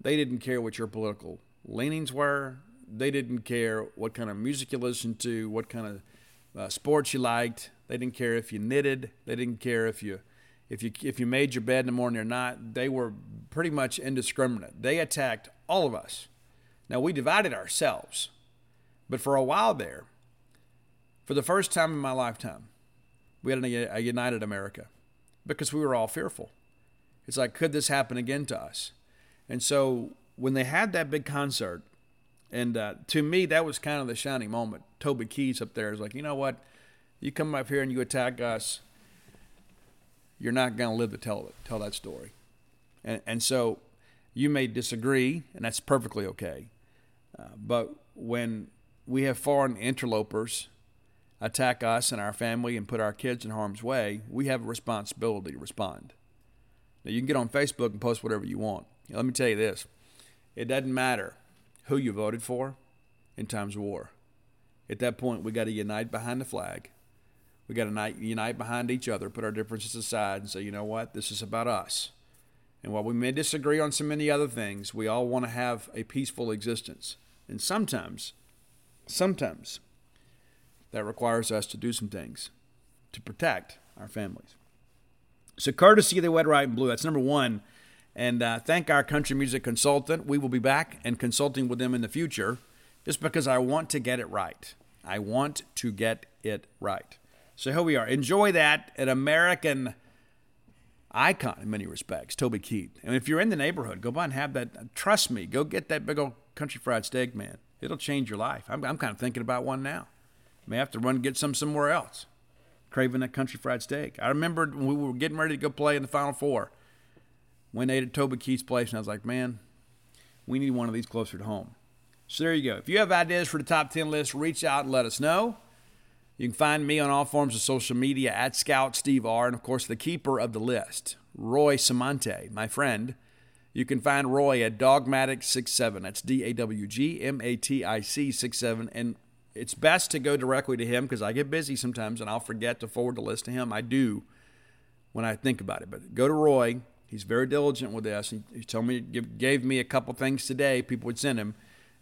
They didn't care what your political leanings were. They didn't care what kind of music you listened to, what kind of uh, sports you liked. They didn't care if you knitted. They didn't care if you if you if you made your bed in the morning or not, they were pretty much indiscriminate. They attacked all of us. Now we divided ourselves, but for a while there, for the first time in my lifetime, we had a, a united America because we were all fearful. It's like, could this happen again to us? And so when they had that big concert, and uh, to me, that was kind of the shining moment. Toby Keith up there is like, you know what? You come up here and you attack us you're not going to live to tell tell that story. And, and so you may disagree, and that's perfectly okay. Uh, but when we have foreign interlopers attack us and our family and put our kids in harm's way, we have a responsibility to respond. Now, you can get on Facebook and post whatever you want. Let me tell you this it doesn't matter who you voted for in times of war. At that point, we got to unite behind the flag we got to unite behind each other, put our differences aside, and say, you know what, this is about us. And while we may disagree on so many other things, we all want to have a peaceful existence. And sometimes, sometimes, that requires us to do some things to protect our families. So, courtesy of the Red, White, and Blue, that's number one. And uh, thank our country music consultant. We will be back and consulting with them in the future just because I want to get it right. I want to get it right. So here we are. Enjoy that. An American icon in many respects, Toby Keith. And if you're in the neighborhood, go by and have that. Trust me, go get that big old country fried steak, man. It'll change your life. I'm, I'm kind of thinking about one now. May have to run get some somewhere else. Craving that country fried steak. I remember when we were getting ready to go play in the Final Four. Went ate at Toby Keith's place, and I was like, man, we need one of these closer to home. So there you go. If you have ideas for the top 10 list, reach out and let us know. You can find me on all forms of social media at Scout Steve R. And of course, the keeper of the list, Roy Samante, my friend. You can find Roy at Dawgmatic67. That's D A W G M A T I C 67. And it's best to go directly to him because I get busy sometimes and I'll forget to forward the list to him. I do when I think about it. But go to Roy. He's very diligent with this. He, told me, gave me a couple things today people would send him,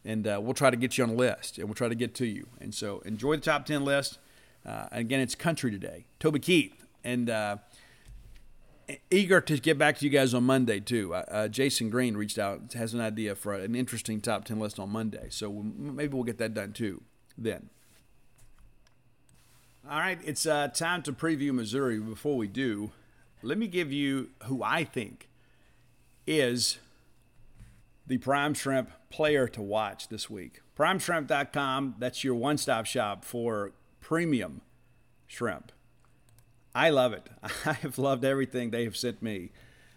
and uh, we'll try to get you on the list and we'll try to get to you. And so enjoy the top 10 list. Uh, again, it's country today. Toby Keith. And uh, eager to get back to you guys on Monday, too. Uh, uh, Jason Green reached out, has an idea for an interesting top 10 list on Monday. So maybe we'll get that done, too, then. All right, it's uh, time to preview Missouri. Before we do, let me give you who I think is the Prime Shrimp player to watch this week. PrimeShrimp.com, that's your one stop shop for premium shrimp. I love it. <laughs> I have loved everything they have sent me.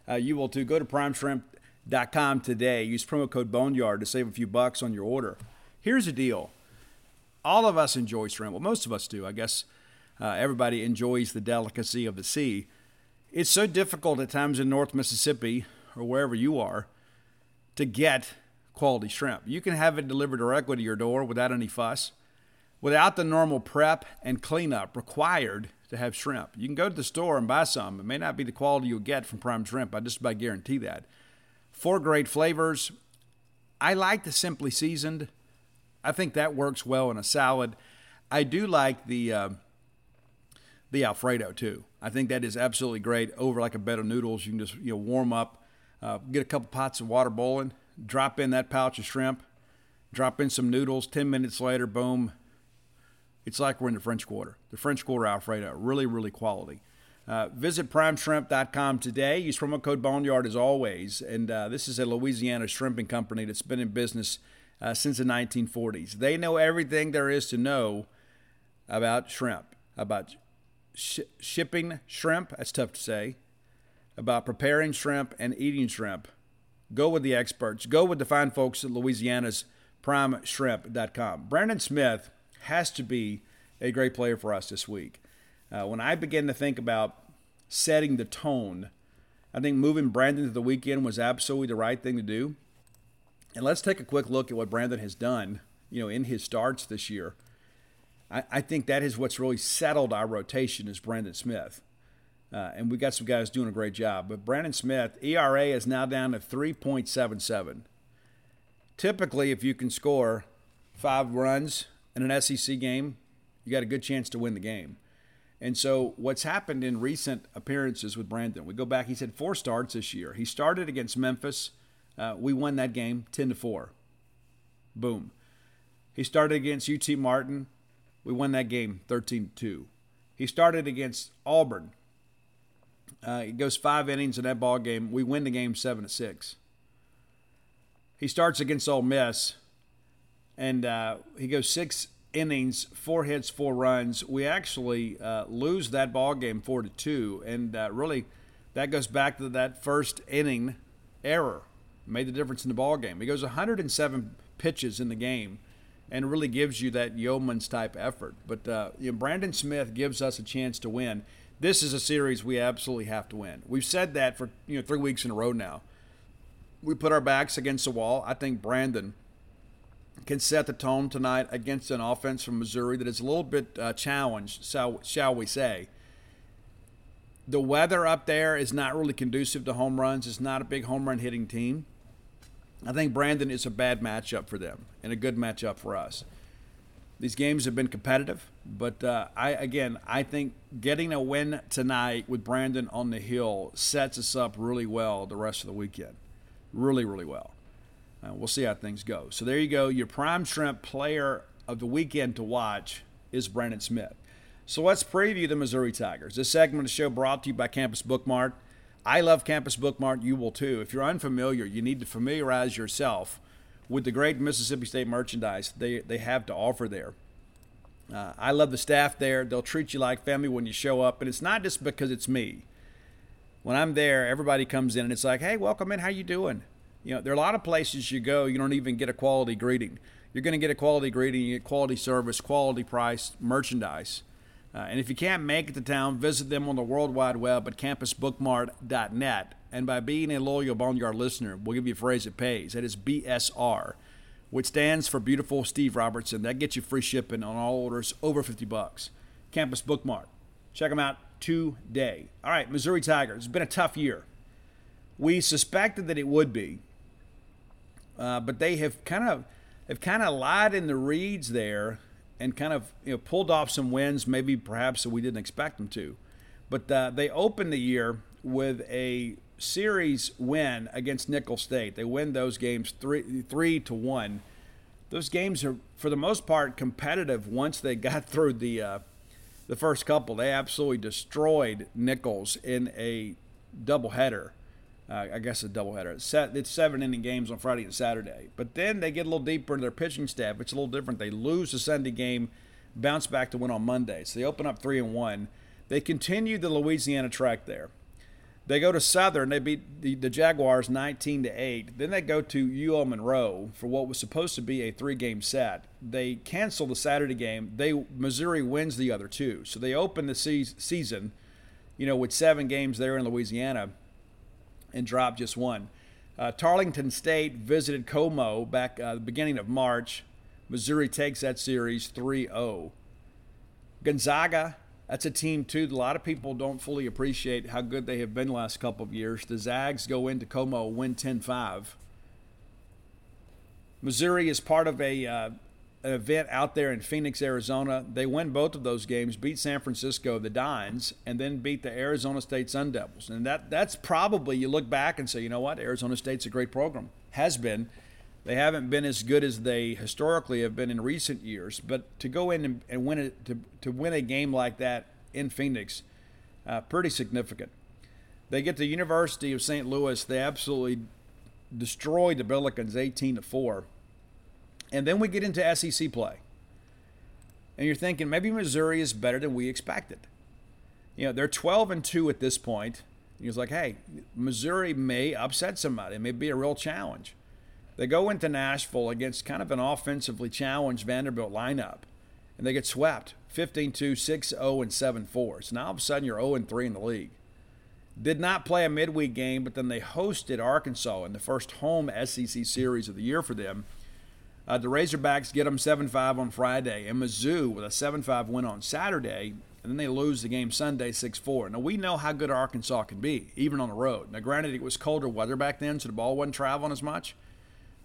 Uh, you will too. Go to primeshrimp.com today. Use promo code Boneyard to save a few bucks on your order. Here's the deal all of us enjoy shrimp. Well, most of us do. I guess uh, everybody enjoys the delicacy of the sea. It's so difficult at times in North Mississippi or wherever you are to get quality shrimp. You can have it delivered directly to your door without any fuss, without the normal prep and cleanup required to have shrimp. You can go to the store and buy some. It may not be the quality you'll get from prime shrimp. I just about guarantee that. Four great flavors. I like the simply seasoned. I think that works well in a salad. I do like the uh, the Alfredo too. I think that is absolutely great over like a bed of noodles. You can just you know warm up, uh, get a couple pots of water boiling, drop in that pouch of shrimp, drop in some noodles. Ten minutes later, boom. It's like we're in the French Quarter. The French Quarter Alfredo, really, really quality. Uh, visit primeshrimp.com today. Use promo code Boneyard as always. And uh, this is a Louisiana shrimping company that's been in business uh, since the 1940s. They know everything there is to know about shrimp, about sh- shipping shrimp, that's tough to say, about preparing shrimp and eating shrimp. Go with the experts. Go with the fine folks at Louisiana's primeshrimp.com. Brandon Smith has to be a great player for us this week. Uh, when I begin to think about setting the tone, I think moving Brandon to the weekend was absolutely the right thing to do. And let's take a quick look at what Brandon has done, you know, in his starts this year. I, I think that is what's really settled our rotation is Brandon Smith. Uh, and we got some guys doing a great job. But Brandon Smith, ERA is now down to 3.77. Typically, if you can score five runs in an SEC game, you got a good chance to win the game. And so, what's happened in recent appearances with Brandon, we go back, he's had four starts this year. He started against Memphis. Uh, we won that game 10 to 4. Boom. He started against UT Martin. We won that game 13 to 2. He started against Auburn. Uh, he goes five innings in that ball game. We win the game 7 to 6. He starts against Ole Miss, and uh, he goes six innings, four hits, four runs. We actually uh, lose that ball game four to two, and uh, really that goes back to that first inning error made the difference in the ball game. He goes 107 pitches in the game, and really gives you that yeoman's type effort. But uh, you know, Brandon Smith gives us a chance to win. This is a series we absolutely have to win. We've said that for you know three weeks in a row now. We put our backs against the wall. I think Brandon can set the tone tonight against an offense from Missouri that is a little bit uh, challenged, shall, shall we say. The weather up there is not really conducive to home runs. It's not a big home run hitting team. I think Brandon is a bad matchup for them and a good matchup for us. These games have been competitive, but uh, I again I think getting a win tonight with Brandon on the hill sets us up really well the rest of the weekend, really really well. Uh, we'll see how things go. So there you go. Your prime shrimp player of the weekend to watch is Brandon Smith. So let's preview the Missouri Tigers. This segment of the show brought to you by Campus Bookmart. I love Campus Bookmart. You will too. If you're unfamiliar, you need to familiarize yourself with the great Mississippi State merchandise they, they have to offer there. Uh, I love the staff there. They'll treat you like family when you show up, and it's not just because it's me. When I'm there, everybody comes in and it's like, "Hey, welcome in. How you doing?" You know, there are a lot of places you go, you don't even get a quality greeting. You're going to get a quality greeting, you get quality service, quality price, merchandise. Uh, and if you can't make it to town, visit them on the World Wide Web at campusbookmart.net. And by being a loyal Boneyard listener, we'll give you a phrase that pays. That is BSR. which stands for Beautiful Steve Robertson. That gets you free shipping on all orders over 50 bucks. Campus Bookmart. Check them out today. All right, Missouri Tigers. It's been a tough year. We suspected that it would be, uh, but they have kind of have kind of lied in the reeds there and kind of you know pulled off some wins, maybe perhaps that we didn't expect them to. But uh, they opened the year with a series win against Nicholls State. They win those games three three to one. Those games are for the most part competitive once they <laughs> got through the uh, the first couple. They absolutely destroyed Nicholls in a doubleheader. Uh, I guess a doubleheader. It's, set, it's seven inning games on Friday and Saturday. But then they get a little deeper in their pitching staff. It's a little different. They lose the Sunday game, bounce back to win on Monday. So they open up three and one. They continue the Louisiana track there. They go to Southern. They beat the, the Jaguars 19 to 8. Then they go to UL Monroe for what was supposed to be a three-game set. They cancel the Saturday game. They Missouri wins the other two. So they open the se- season, you know, with seven games there in Louisiana, and drop just one. Uh, Tarleton State visited Como back uh, the beginning of March. Missouri takes that series 3-0. Gonzaga that's a team too. A lot of people don't fully appreciate how good they have been the last couple of years. The Zags go into Como, win 10-5. Missouri is part of a uh, an event out there in Phoenix, Arizona. They win both of those games, beat San Francisco, the Dons, and then beat the Arizona State Sun Devils. And that that's probably you look back and say, you know what, Arizona State's a great program. Has been. They haven't been as good as they historically have been in recent years, but to go in and, and win it to, to win a game like that in Phoenix, uh, pretty significant. They get the University of St. Louis. They absolutely destroyed the Billikens 18 to four, and then we get into SEC play, and you're thinking maybe Missouri is better than we expected. You know they're 12 and two at this point. He was like, hey, Missouri may upset somebody. It may be a real challenge. They go into Nashville against kind of an offensively challenged Vanderbilt lineup, and they get swept 15 2, 6 0, and 7 4. So now all of a sudden you're 0 3 in the league. Did not play a midweek game, but then they hosted Arkansas in the first home SEC series of the year for them. Uh, the Razorbacks get them 7 5 on Friday, and Mizzou with a 7 5 win on Saturday, and then they lose the game Sunday 6 4. Now, we know how good Arkansas can be, even on the road. Now, granted, it was colder weather back then, so the ball wasn't traveling as much.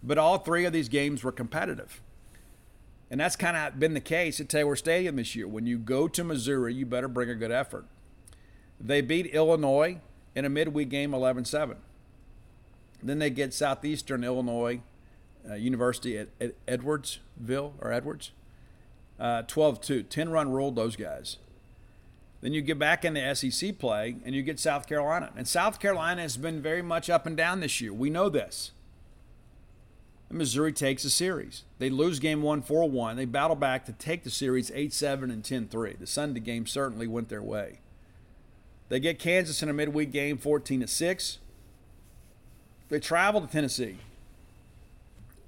But all three of these games were competitive. And that's kind of been the case at Taylor Stadium this year. When you go to Missouri, you better bring a good effort. They beat Illinois in a midweek game 11 7. Then they get Southeastern Illinois uh, University at, at, Edwardsville or Edwards uh, 12 uh, 2. 10 run ruled those guys. Then you get back into SEC play and you get South Carolina. And South Carolina has been very much up and down this year. We know this. And Missouri takes a series. They lose game one 4 1. They battle back to take the series 8 7 and 10 3. The Sunday game certainly went their way. They get Kansas in a midweek game 14 6. They travel to Tennessee.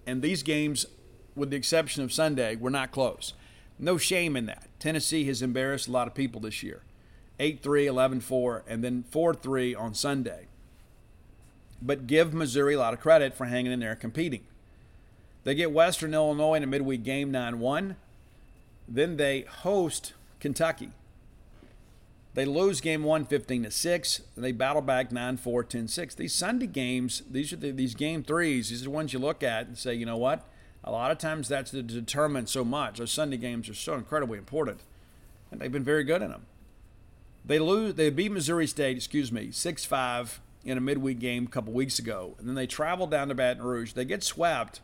And these games, with the exception of Sunday, were not close. No shame in that. Tennessee has embarrassed a lot of people this year 8 3, 11 4, and then 4 3 on Sunday. But give Missouri a lot of credit for hanging in there competing. They get Western Illinois in a midweek game 9 1. Then they host Kentucky. They lose game one 15 to 6. They battle back 9 4, 10 6. These Sunday games, these are the, these game threes, these are the ones you look at and say, you know what? A lot of times that's to determine so much. Those Sunday games are so incredibly important. And they've been very good in them. They lose they beat Missouri State, excuse me, 6 5 in a midweek game a couple weeks ago. And then they travel down to Baton Rouge. They get swept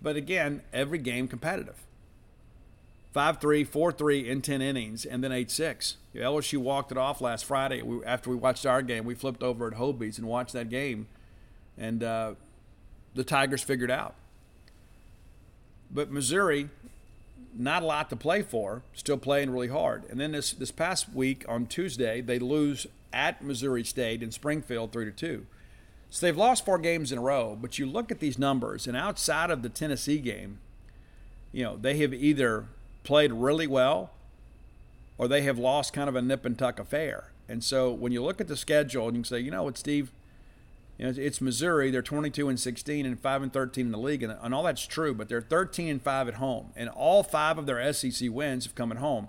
but again, every game competitive. 5 3, 4 3 in 10 innings, and then 8 6. LSU walked it off last Friday. We, after we watched our game, we flipped over at Hobie's and watched that game, and uh, the Tigers figured out. But Missouri, not a lot to play for, still playing really hard. And then this, this past week on Tuesday, they lose at Missouri State in Springfield 3 to 2. So they've lost four games in a row, but you look at these numbers, and outside of the Tennessee game, you know, they have either played really well or they have lost kind of a nip and tuck affair. And so when you look at the schedule and you can say, you know what, Steve, You know, it's Missouri. They're 22 and 16 and 5 and 13 in the league, and, and all that's true. But they're 13 and 5 at home, and all five of their SEC wins have come at home.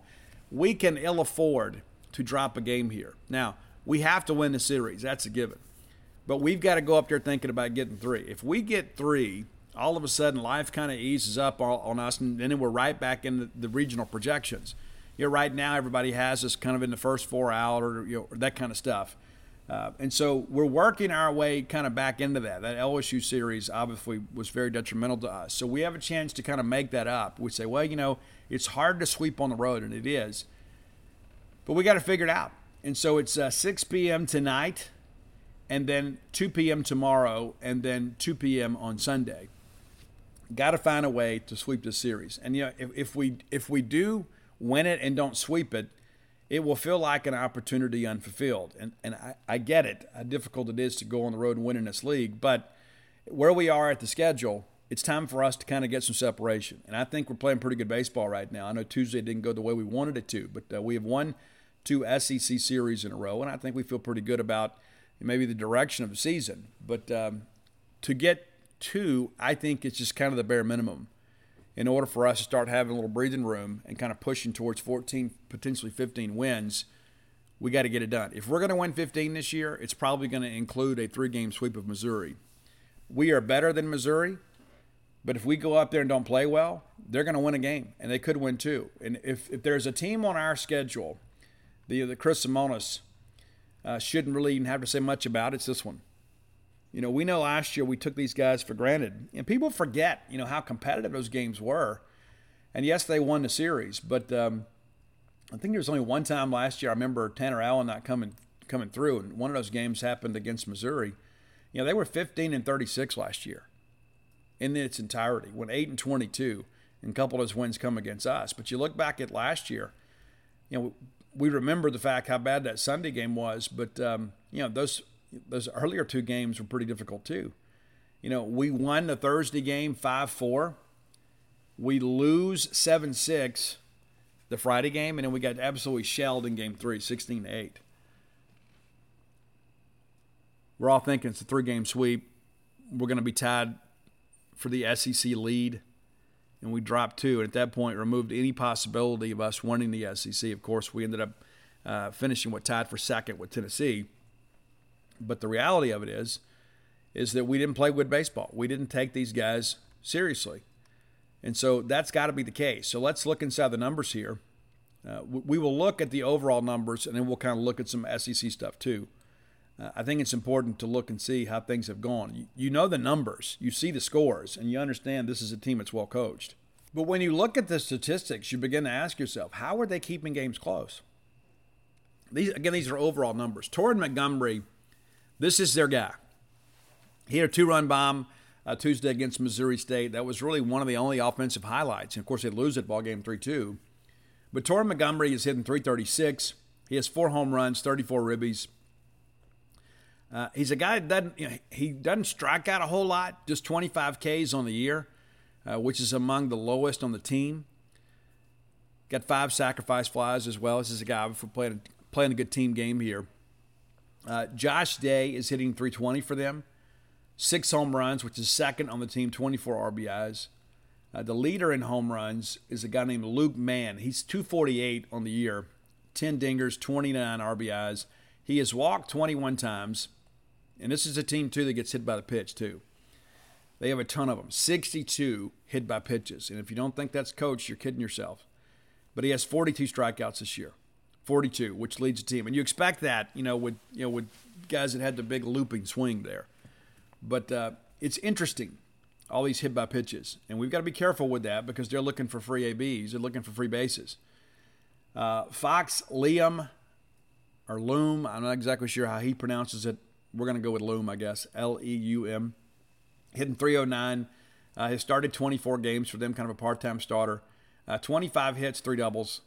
We can ill afford to drop a game here. Now we have to win the series. That's a given. But we've got to go up there thinking about getting three. If we get three, all of a sudden life kind of eases up on us, and then we're right back in the, regional projections. You know, right now everybody has us kind of in the first four out, or you know, that kind of stuff. Uh, and so we're working our way kind of back into that. That LSU series obviously was very detrimental to us. So we have a chance to kind of make that up. We say, well, you know, it's hard to sweep on the road, and it is. But we got to figure it out. And so it's uh, 6 p.m. tonight, and then 2 p.m. tomorrow, and then 2 p.m. on Sunday. Got to find a way to sweep this series. And you know, if, if we if we do win it and don't sweep it, it will feel like an opportunity unfulfilled. And, and I, I get it, how difficult it is to go on the road and win in this league. But where we are at the schedule, it's time for us to kind of get some separation. And I think we're playing pretty good baseball right now. I know Tuesday didn't go the way we wanted it to, but uh, we have won two SEC series in a row, and I think we feel pretty good about maybe the direction of the season. But um, to get two, I think it's just kind of the bare minimum in order for us to start having a little breathing room and kind of pushing towards 14, potentially 15 wins, we got to get it done. If we're going to win 15 this year, it's probably going to include a three game sweep of Missouri. We are better than Missouri, but if we go up there and don't play well, they're going to win a game, and they could win two. And if, if there's a team on our schedule, the, the Chris Lemonis uh, shouldn't really even have to say much about, it, it's this one. You know, we know last year we took these guys for granted, and people forget, you know, how competitive those games were. And yes, they won the series, but um, I think there was only one time last year I remember Tanner Allen not coming coming through, and one of those games happened against Missouri. You know, they were 15 and 36 last year in its entirety, went 8 and 22, and a couple of those wins come against us. But you look back at last year, you know, we remember the fact how bad that Sunday game was, but um, you know those those earlier two games were pretty difficult too. You know, we won the Thursday game 5 4. We lose 7 6 the Friday game, and then we got absolutely shelled in game three, 16 to 8. We're all thinking it's a three game sweep. We're going to be tied for the SEC lead, and we dropped two. And at that point, removed any possibility of us winning the SEC. Of course, we ended up uh, finishing what tied for second with Tennessee. But the reality of it is, is that we didn't play good baseball. We didn't take these guys seriously. And so that's got to be the case. So let's look inside the numbers here. Uh, we will look at the overall numbers and then we'll kind of look at some SEC stuff too. Uh, I think it's important to look and see how things have gone. You, you know the numbers, you see the scores, and you understand this is a team that's well coached. But when you look at the statistics, you begin to ask yourself, how are they keeping games close? These again, these are overall numbers. Torin Montgomery this is their guy. He had a two run bomb uh, Tuesday against Missouri State. That was really one of the only offensive highlights. And of course, they lose it ball game 3 2. But Torin Montgomery is hitting 336. He has four home runs, 34 ribbies. Uh, he's a guy that doesn't, you know, he doesn't strike out a whole lot, just 25 Ks on the year, uh, which is among the lowest on the team. Got five sacrifice flies as well. This is a guy for playing, playing a good team game here. Uh, Josh Day is hitting 320 for them, six home runs, which is second on the team, 24 RBIs. Uh, the leader in home runs is a guy named Luke Mann. He's 248 on the year, 10 dingers, 29 RBIs. He has walked 21 times, and this is a team too that gets hit by the pitch too. They have a ton of them, 62 hit by pitches. And if you don't think that's coach, you're kidding yourself. But he has 42 strikeouts this year. 42, which leads a team. And you expect that, you know, with you know with guys that had the big looping swing there. But uh, it's interesting, all these hit by pitches, and we've got to be careful with that because they're looking for free abs, they're looking for free bases. Uh, Fox Liam or Loom, I'm not exactly sure how he pronounces it. We're going to go with Loom, I guess. L E U M, hitting 309. Uh, has started 24 games for them, kind of a part-time starter. Uh, 25 hits, three doubles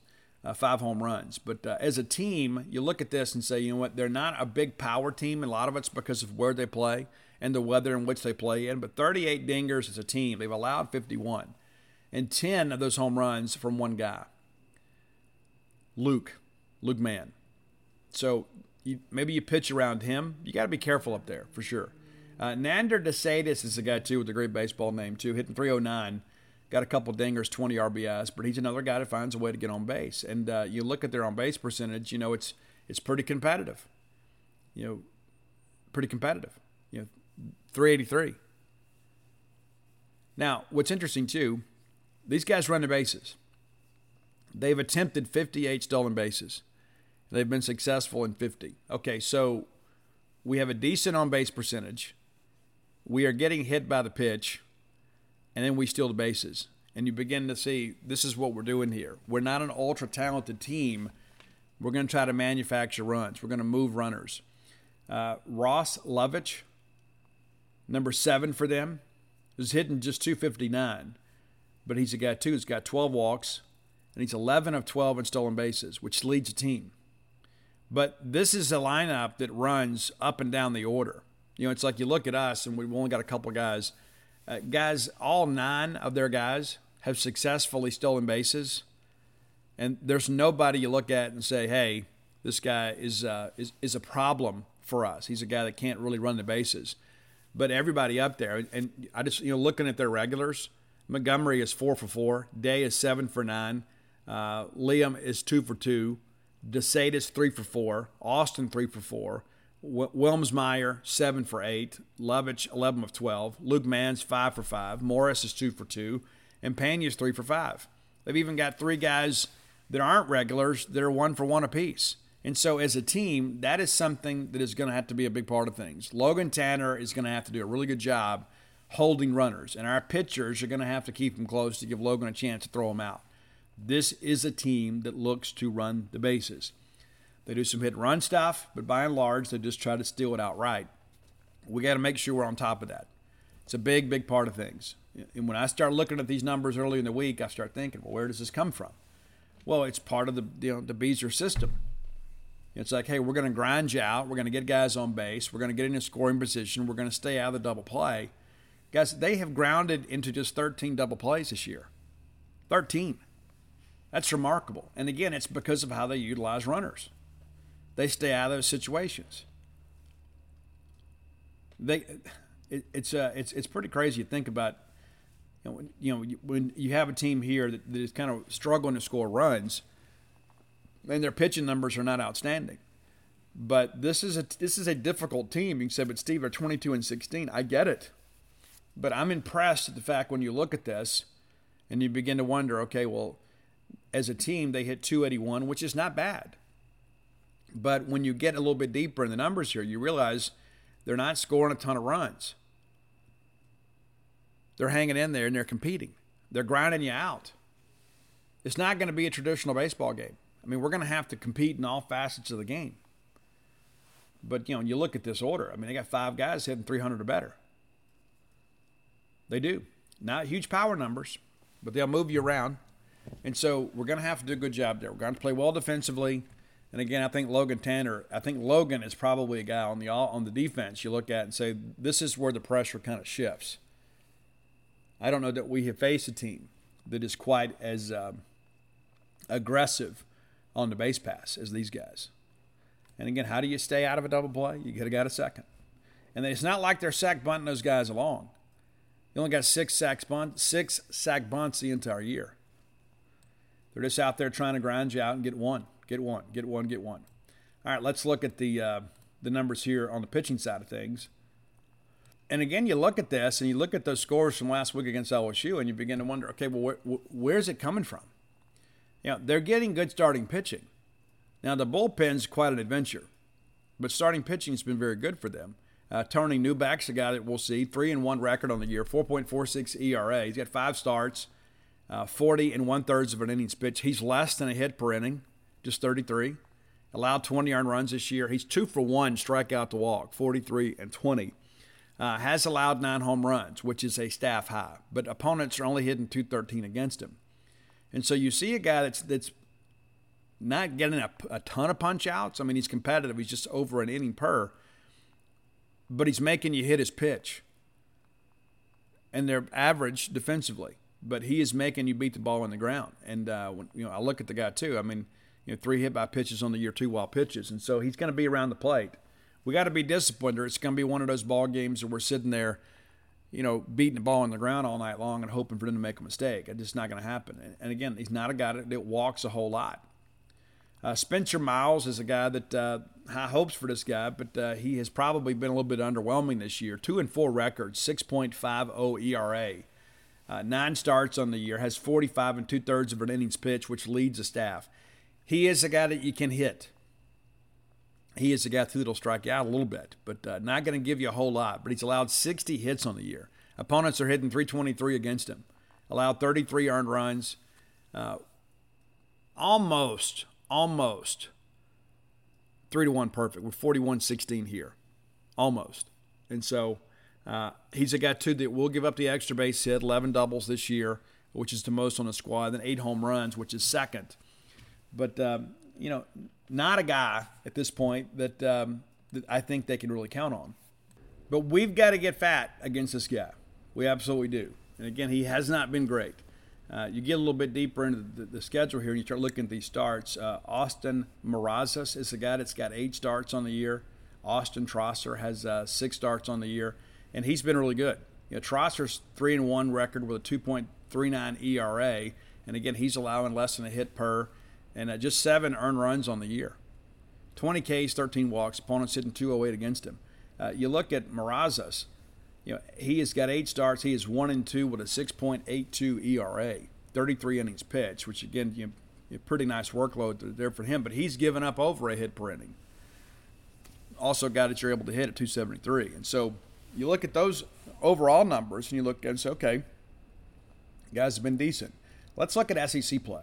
uh, five home runs. But uh, as a team, you look at this and say, you know what, they're not a big power team. A lot of it's because of where they play and the weather in which they play in. But 38 dingers as a team, they've allowed 51, and 10 of those home runs from one guy, Luke, Luke Mann. So you, maybe you pitch around him. You got to be careful up there for sure. Uh, Nander De Sedas is a guy, too, with a great baseball name, too, hitting 309. Got a couple dingers, 20 RBIs, but he's another guy that finds a way to get on base. And uh, you look at their on base percentage, you know, it's it's pretty competitive. You know, pretty competitive. You know, 383. Now, what's interesting, too, these guys run the bases. They've attempted 58 stolen bases. They've been successful in 50. Okay, so we have a decent on base percentage. We are getting hit by the pitch, and then we steal the bases. And you begin to see this is what we're doing here. We're not an ultra talented team. We're going to try to manufacture runs. We're going to move runners. Uh, Ross Lovich, number seven for them, is hitting just 259, but he's a guy too He's got 12 walks, and he's 11 of 12 in stolen bases, which leads the team. But this is a lineup that runs up and down the order. You know, it's like you look at us, and we've only got a couple guys. Uh, guys, all nine of their guys have successfully stolen bases, and there's nobody you look at and say, "Hey, this guy is uh, is is a problem for us. He's a guy that can't really run the bases." But everybody up there, and I just you know looking at their regulars, Montgomery is four for four, Day is seven for nine, uh, Liam is two for two. De Sedas three for four, Austin three for four, Wilmsmeyer seven for eight, Lovich eleven of twelve, Luke Mann's five for five, Morris is two for two, and Pena's three for five. They've even got three guys that aren't regulars that are one for one apiece. And so, as a team, that is something that is going to have to be a big part of things. Logan Tanner is going to have to do a really good job holding runners, and our pitchers are going to have to keep them close to give Logan a chance to throw them out. This is a team that looks to run the bases. They do some hit run stuff, but by and large, they just try to steal it outright. We got to make sure we're on top of that. It's a big, big part of things. And when I start looking at these numbers early in the week, I start thinking, well, where does this come from? Well, it's part of the you know the Bieser system. It's like, hey, we're going to grind you out. We're going to get guys on base. We're going to get in a scoring position. We're going to stay out of the double play. Guys, they have grounded into just 13 double plays this year. 13. That's remarkable. And again, it's because of how they utilize runners. They stay out of those situations. They, it, it's uh, it's it's pretty crazy to think about. You know, when, you know, when you have a team here that, that is kind of struggling to score runs, and their pitching numbers are not outstanding. But this is a this is a difficult team. You said, but Steve, are 22 and 16. I get it, but I'm impressed at the fact when you look at this, and you begin to wonder, okay, well as a team, they hit 281, which is not bad. But when you get a little bit deeper in the numbers here, you realize they're not scoring a ton of runs. They're hanging in there and they're competing. They're grinding you out. It's not going to be a traditional baseball game. I mean, we're going to have to compete in all facets of the game. But, you know, you look at this order. I mean, they got five guys hitting 300 or better. They do. Not huge power numbers, but they'll move you around. And so we're going to have to do a good job there. We're going to play well defensively. And again, I think Logan Tanner, I think Logan is probably a guy on the on the defense you look at and say this is where the pressure kind of shifts. I don't know that we have faced a team that is quite as um, aggressive on the base pass as these guys. And again, how do you stay out of a double play? You got to get a second. And it's not like they're sack bunting those guys along. You only got six sack bunts, six sack bunts the entire year. They're just out there trying to grind you out and get one, get one, get one, get one. All right, let's look at the uh, the numbers here on the pitching side of things. And again, you look at this and you look at those scores from last week against LSU, and you begin to wonder, okay, well, where, where's it coming from? You know, they're getting good starting pitching. Now the bullpen's quite an adventure, but starting pitching's been very good for them. Uh, Tony Neubeck's a guy that we'll see three and one record on the year, 4.46 ERA. He's got five starts uh, 40 and one thirds of an innings pitch. He's less than a hit per inning, just 33. Allowed 20 earned runs this year. He's two for one strikeout to walk, 43 and 20. Uh, has allowed nine home runs, which is a staff high, but opponents are only hitting 213 against him. And so you see a guy that's that's not getting a, a ton of punch outs. I mean, he's competitive. He's just over an inning per, but he's making you hit his pitch. And they're average defensively but he is making you beat the ball on the ground. And uh, when, you know, I look at the guy too. I mean, you know, three hit by pitches on the year, two wild pitches, and so he's going to be around the plate. we got to be disciplined, or it's going to be one of those ball games where we're sitting there, you know, beating the ball on the ground all night long and hoping for them to make a mistake. It's just not going to happen. And again, he's not a guy that walks a whole lot. Uh, Spencer Miles is a guy that uh, high hopes for this guy, but uh, he has probably been a little bit underwhelming this year. Two and four records, 6.50 ERA, uh, nine starts on the year, has 45 and two thirds of an innings pitch, which leads the staff. He is a guy that you can hit. He is a guy that'll strike you out a little bit, but uh, not going to give you a whole lot. But he's allowed 60 hits on the year. Opponents are hitting 323 against him. Allowed 33 earned runs. Uh, almost almost three to one perfect. We're 41 16 here. Almost. And so uh, he's a guy, too, that will give up the extra base hit, 11 doubles this year, which is the most on the squad, then eight home runs, which is second. But, um, you know, not a guy at this point that, um, that I think they can really count on. But we've got to get fat against this guy. We absolutely do. And again, he has not been great. Uh, you get a little bit deeper into the, the, schedule here and you start looking at these starts. Uh, Austin Marozas is the guy that's got eight starts on the year. Austin Troesser has uh, six starts on the year, and he's been really good. You know, Troesser's three and one record with a 2.39 ERA, and again, he's allowing less than a hit per, and uh, just seven earned runs on the year. 20 Ks, 13 walks. Opponents hitting 208 against him. Uh, you look at Marozas, you know, he has got eight starts. He is one and two with a 6.82 ERA, 33 innings pitched, which again, you know, pretty nice workload there for him. But he's given up over a hit per inning. Also, got that you're able to hit at 273, and so you look at those overall numbers and you look and say, okay, guys have been decent. Let's look at SEC play.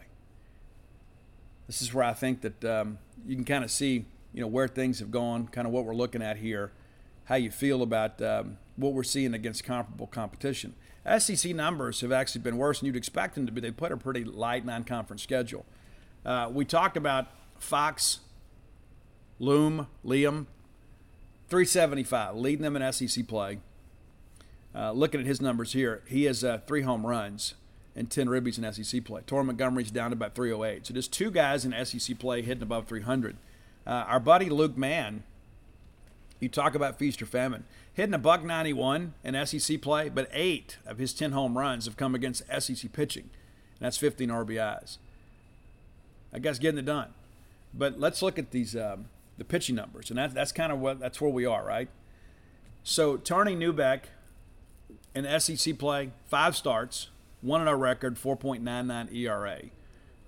This is where I think that um, you can kind of see, you know, where things have gone, kind of what we're looking at here, how you feel about um, what we're seeing against comparable competition. SEC numbers have actually been worse than you'd expect them to be. They put a pretty light non-conference schedule. Uh, we talked about Fox, Loom, Liam, 375, leading them in SEC play. Uh, looking at his numbers here, he has uh, three home runs and 10 ribbies in SEC play. Torin Montgomery's down to about 308. So just two guys in SEC play hitting above 300. Uh, our buddy Luke Mann, you talk about feast or famine hitting a buck 91 in SEC play, but eight of his 10 home runs have come against SEC pitching, and that's 15 RBIs. I guess getting it done. But let's look at these um, the pitching numbers, and that, that's kind of what that's where we are, right? So Tony Neubeck in SEC play, five starts, one in our record, 4.99 ERA.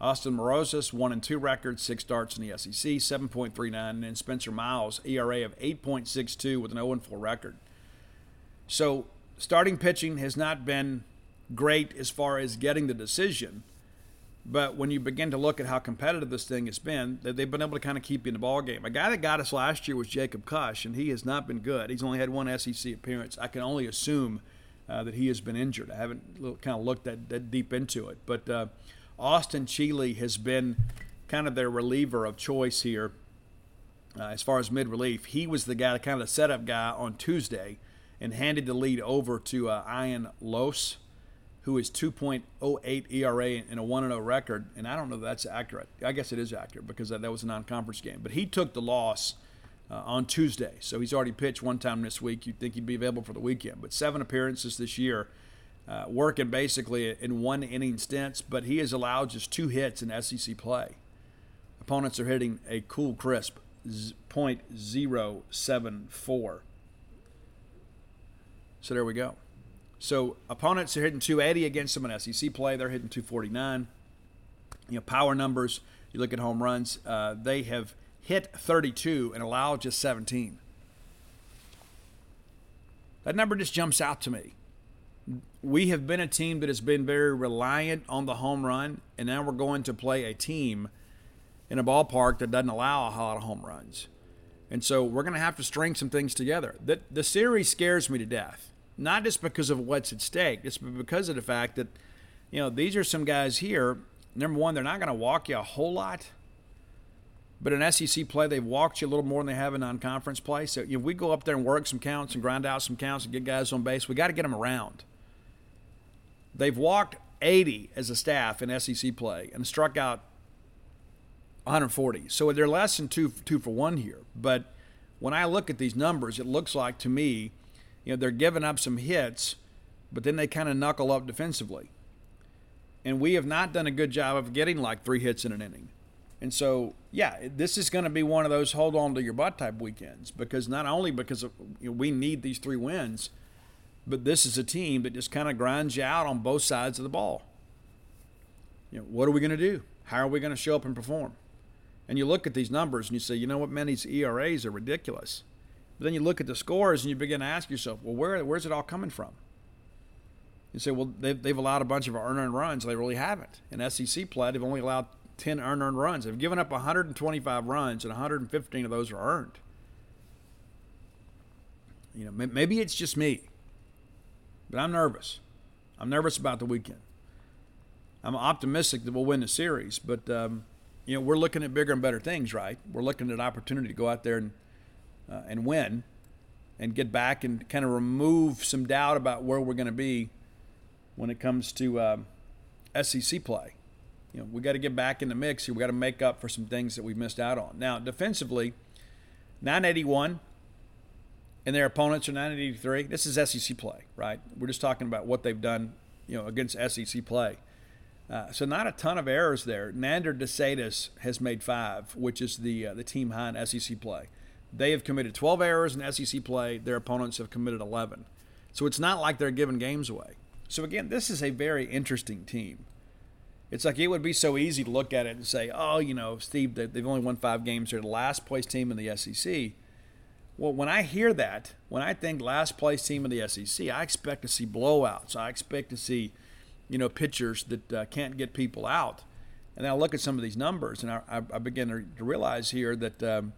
Austin Marozas, one and two records, six starts in the SEC, 7.39, and then Spencer Miles, ERA of 8.62 with an 0 4 record. So starting pitching has not been great as far as getting the decision. But when you begin to look at how competitive this thing has been, they've been able to kind of keep you in the ball game. A guy that got us last year was Jacob Cush, and he has not been good. He's only had one SEC appearance. I can only assume uh, that he has been injured. I haven't kind of looked that, that deep into it, but uh, Austin Chiele has been kind of their reliever of choice here uh, as far as mid relief. He was the guy, kind of the setup guy on Tuesday, and handed the lead over to uh, Ian Lohse, who is 2.08 ERA and a 1 0 record. And I don't know if that's accurate. I guess it is accurate because that, that was a non conference game. But he took the loss. Uh, on Tuesday. So he's already pitched one time this week. You'd think he'd be available for the weekend. But seven appearances this year uh, working basically in one inning stints, but he has allowed just two hits in SEC play. Opponents are hitting a cool, crisp 0.074. So there we go. So opponents are hitting 280 against them in SEC play. They're hitting 249. You know, power numbers. You look at home runs. Uh, they have hit 32 and allow just 17. That number just jumps out to me we have been a team that has been very reliant on the home run, and now we're going to play a team in a ballpark that doesn't allow a lot of home runs. And so we're going to have to string some things together. The, the series scares me to death, not just because of what's at stake, it's because of the fact that, you know, these are some guys here. Number one, they're not going to walk you a whole lot. But in SEC play, they've walked you a little more than they have in non-conference play. So if we go up there and work some counts and grind out some counts and get guys on base, we got to get them around. They've walked 80 as a staff in SEC play and struck out 140. So they're less than two two for one here. But when I look at these numbers, it looks like to me, you know, they're giving up some hits, but then they kind of knuckle up defensively. And we have not done a good job of getting like three hits in an inning. And so, yeah, this is going to be one of those hold on to your butt type weekends because not only because of, you know, we need these three wins, but this is a team that just kind of grinds you out on both sides of the ball. You know, what are we going to do? How are we going to show up and perform? And you look at these numbers and you say, you know what, man, these ERAs are ridiculous. But then you look at the scores and you begin to ask yourself, well, where, where's it all coming from? You say, well, they've, they've allowed a bunch of earned runs. They really haven't. In SEC play, they've only allowed 10 earned runs. They've given up 125 runs, and 115 of those are earned. You know, maybe it's just me, but I'm nervous. I'm nervous about the weekend. I'm optimistic that we'll win the series, but um, you know we're looking at bigger and better things, right? We're looking at opportunity to go out there and uh, and win, and get back and kind of remove some doubt about where we're going to be when it comes to um, SEC play you know, we got to get back in the mix here. We got to make up for some things that we've missed out on. Now, defensively, 981 and their opponents are 983. This is SEC play, right? We're just talking about what they've done, you know, against SEC play. Uh, so not a ton of errors there. Nander De Sedas has made five, which is the uh, the team high in SEC play. They have committed 12 errors in SEC play. Their opponents have committed 11. So it's not like they're giving games away. So again, this is a very interesting team. It's like it would be so easy to look at it and say, oh, you know, Steve, they've only won five games. They're the last place team in the SEC. Well, when I hear that, when I think last place team in the SEC, I expect to see blowouts. I expect to see, you know, pitchers that uh, can't get people out. And I look at some of these numbers, and I, I begin to, to realize here that, um,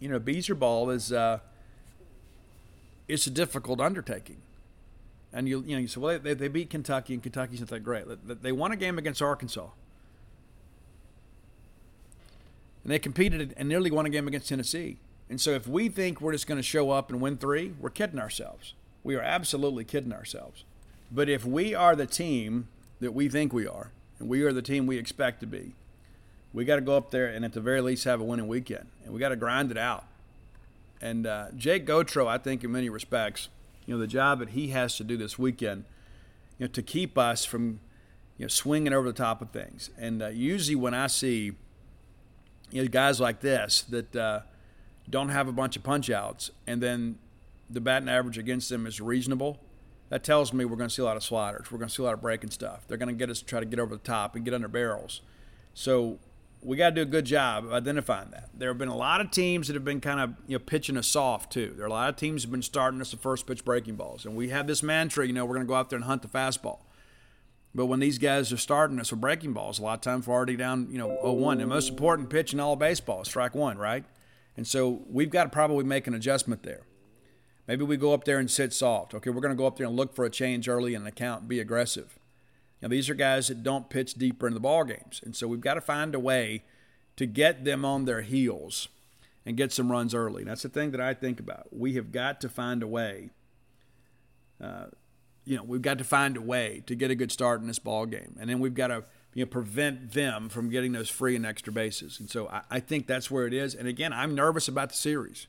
you know, Bieser ball is uh, it's a difficult undertaking and you you know you say, well, they, they beat Kentucky, and Kentucky's not that great. They won a game against Arkansas, and they competed and nearly won a game against Tennessee. And so, if we think we're just going to show up and win three, we're kidding ourselves. We are absolutely kidding ourselves. But if we are the team that we think we are, and we are the team we expect to be, we got to go up there and at the very least have a winning weekend, and we got to grind it out. And uh, Jake Gautreau, I think, in many respects you know, the job that he has to do this weekend, you know, to keep us from, you know, swinging over the top of things. And uh, usually when I see, you know, guys like this that uh, don't have a bunch of punch outs and then the batting average against them is reasonable, that tells me we're going to see a lot of sliders. We're going to see a lot of breaking stuff. They're going to get us to try to get over the top and get under barrels. So we got to do a good job of identifying that. There have been a lot of teams that have been kind of you know pitching us soft too. There are a lot of teams that have been starting us the first pitch breaking balls, and we have this mantra, you know, we're going to go out there and hunt the fastball. But when these guys are starting us with breaking balls, a lot of times we're already down, you know, 0-1. The most important pitch in all baseball is strike one, right? And so we've got to probably make an adjustment there. Maybe we go up there and sit soft. Okay, we're going to go up there and look for a change early in the count, be aggressive. Now, these are guys that don't pitch deeper in the ball games, and so we've got to find a way to get them on their heels and get some runs early. That's the thing that I think about. We have got to find a way. Uh, you know, we've got to find a way to get a good start in this ball game, and then we've got to you know prevent them from getting those free and extra bases. And so I, I think that's where it is. And again, I'm nervous about the series.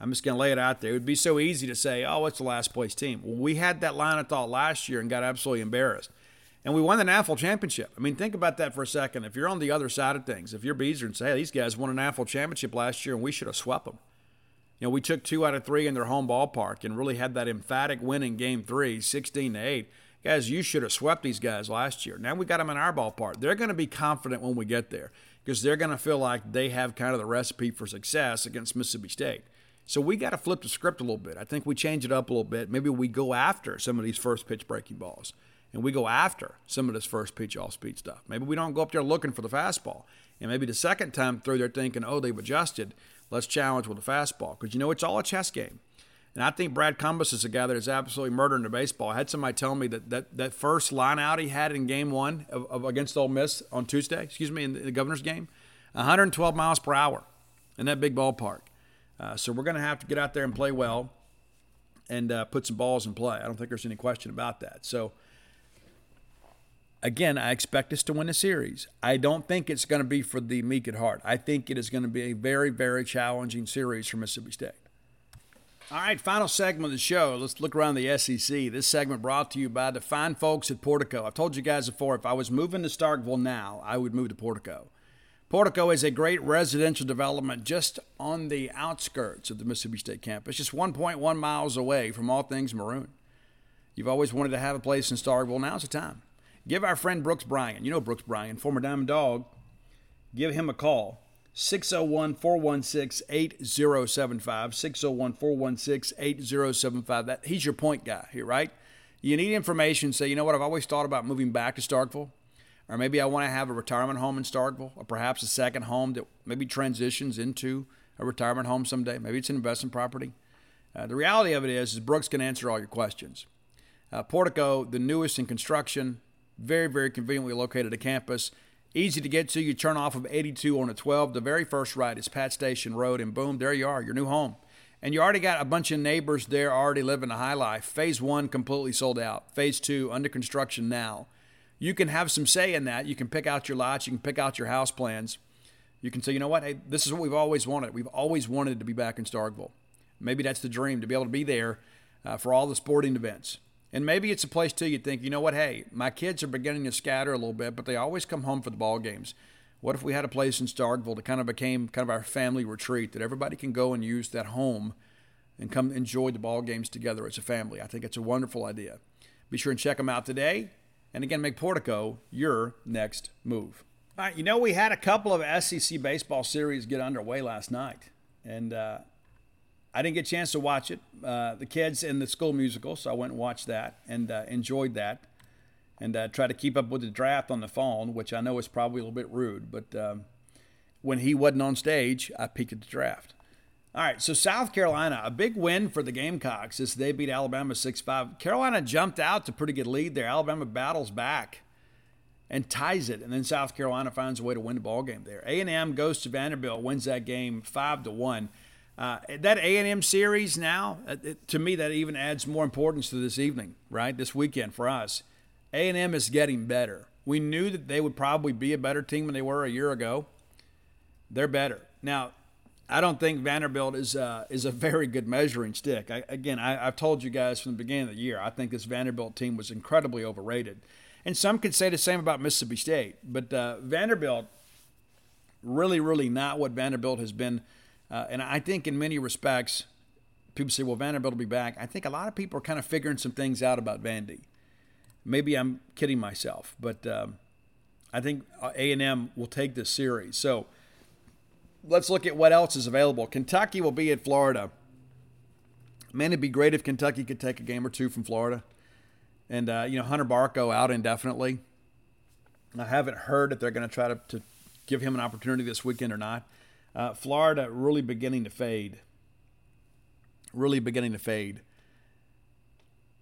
I'm just going to lay it out there. It would be so easy to say, "Oh, it's the last place team." Well, we had that line of thought last year and got absolutely embarrassed and we won the NAFL championship. I mean, think about that for a second. If you're on the other side of things, if you're Bieser and say, hey, these guys won a NAFL championship last year and we should have swept them. You know, we took two out of three in their home ballpark and really had that emphatic win in game three, 16 to 8. Guys, you should have swept these guys last year. Now we got them in our ballpark. They're going to be confident when we get there because they're going to feel like they have kind of the recipe for success against Mississippi State. So we got to flip the script a little bit. I think we change it up a little bit. Maybe we go after some of these first pitch breaking balls and we go after some of this first pitch off speed stuff. Maybe we don't go up there looking for the fastball. And maybe the second time through, they're thinking, oh, they've adjusted. Let's challenge with the fastball. Because you know, it's all a chess game. And I think Brad Cumbest is a guy that is absolutely murdering the baseball. I had somebody tell me that that, that first line out he had in game one of, of against Ole Miss on Tuesday, excuse me, in the, the governor's game, 112 miles per hour in that big ballpark. Uh, so we're going to have to get out there and play well and uh, put some balls in play. I don't think there's any question about that. So again, I expect us to win the series. I don't think it's going to be for the meek at heart. I think it is going to be a very, very challenging series for Mississippi State. All right, final segment of the show. Let's look around the SEC. This segment brought to you by the fine folks at Portico. I've told you guys before, if I was moving to Starkville now, I would move to Portico. Portico is a great residential development just on the outskirts of the Mississippi State campus, just 1.1 miles away from all things maroon. You've always wanted to have a place in Starkville. Now's the time. Give our friend Brooks Bryan, you know Brooks Bryan, former Diamond Dog, give him a call. 601 416 8075. 601 416 8075. That He's your point guy here, right? You need information. Say, you know what? I've always thought about moving back to Starkville. Or maybe I want to have a retirement home in Starkville, or perhaps a second home that maybe transitions into a retirement home someday. Maybe it's an investment property. Uh, the reality of it is, is Brooks can answer all your questions. Uh, Portico, the newest in construction, very, very conveniently located at campus. Easy to get to. You turn off of 82 on a 12. The very first right is Pat Station Road, and boom, there you are, your new home. And you already got a bunch of neighbors there already living a high life. Phase one completely sold out. Phase two under construction now. You can have some say in that. You can pick out your lots. You can pick out your house plans. You can say, you know what? Hey, this is what we've always wanted. We've always wanted to be back in Starkville. Maybe that's the dream to be able to be there uh, for all the sporting events. And maybe it's a place too you think, you know what, hey, my kids are beginning to scatter a little bit, but they always come home for the ball games. What if we had a place in Starkville that kind of became kind of our family retreat that everybody can go and use that home and come enjoy the ball games together as a family? I think it's a wonderful idea. Be sure and check them out today. And again, make Portico your next move. All right, you know, we had a couple of SEC baseball series get underway last night. And uh, I didn't get a chance to watch it. Uh, the kids in the school musical, so I went and watched that and uh, enjoyed that. And uh, tried to keep up with the draft on the phone, which I know is probably a little bit rude, but um, when he wasn't on stage, I peeked at the draft. All right, so South Carolina, a big win for the Gamecocks as they beat Alabama 6 5. Carolina jumped out to pretty good lead there. Alabama battles back and ties it, and then South Carolina finds a way to win the ball game there. A&M goes to Vanderbilt, wins that game 5 to 1. Uh, that A&M series now, uh, to me, that even adds more importance to this evening, right? This weekend for us. A&M is getting better. We knew that they would probably be a better team than they were a year ago. They're better now. I don't think Vanderbilt is uh, is a very good measuring stick. I, again, I, have told you guys from the beginning of the year, I think this Vanderbilt team was incredibly overrated, and some could say the same about Mississippi State. But uh, Vanderbilt, really, really not what Vanderbilt has been uh, and I think in many respects, people say, well, Vanderbilt will be back. I think a lot of people are kind of figuring some things out about Vandy. Maybe I'm kidding myself, but um, I think A&M will take this series. So let's look at what else is available. Kentucky will be at Florida. Man, it'd be great if Kentucky could take a game or two from Florida. And, uh, you know, Hunter Barco out indefinitely. I haven't heard if they're going to try to give him an opportunity this weekend or not. Uh, Florida really beginning to fade. Really beginning to fade.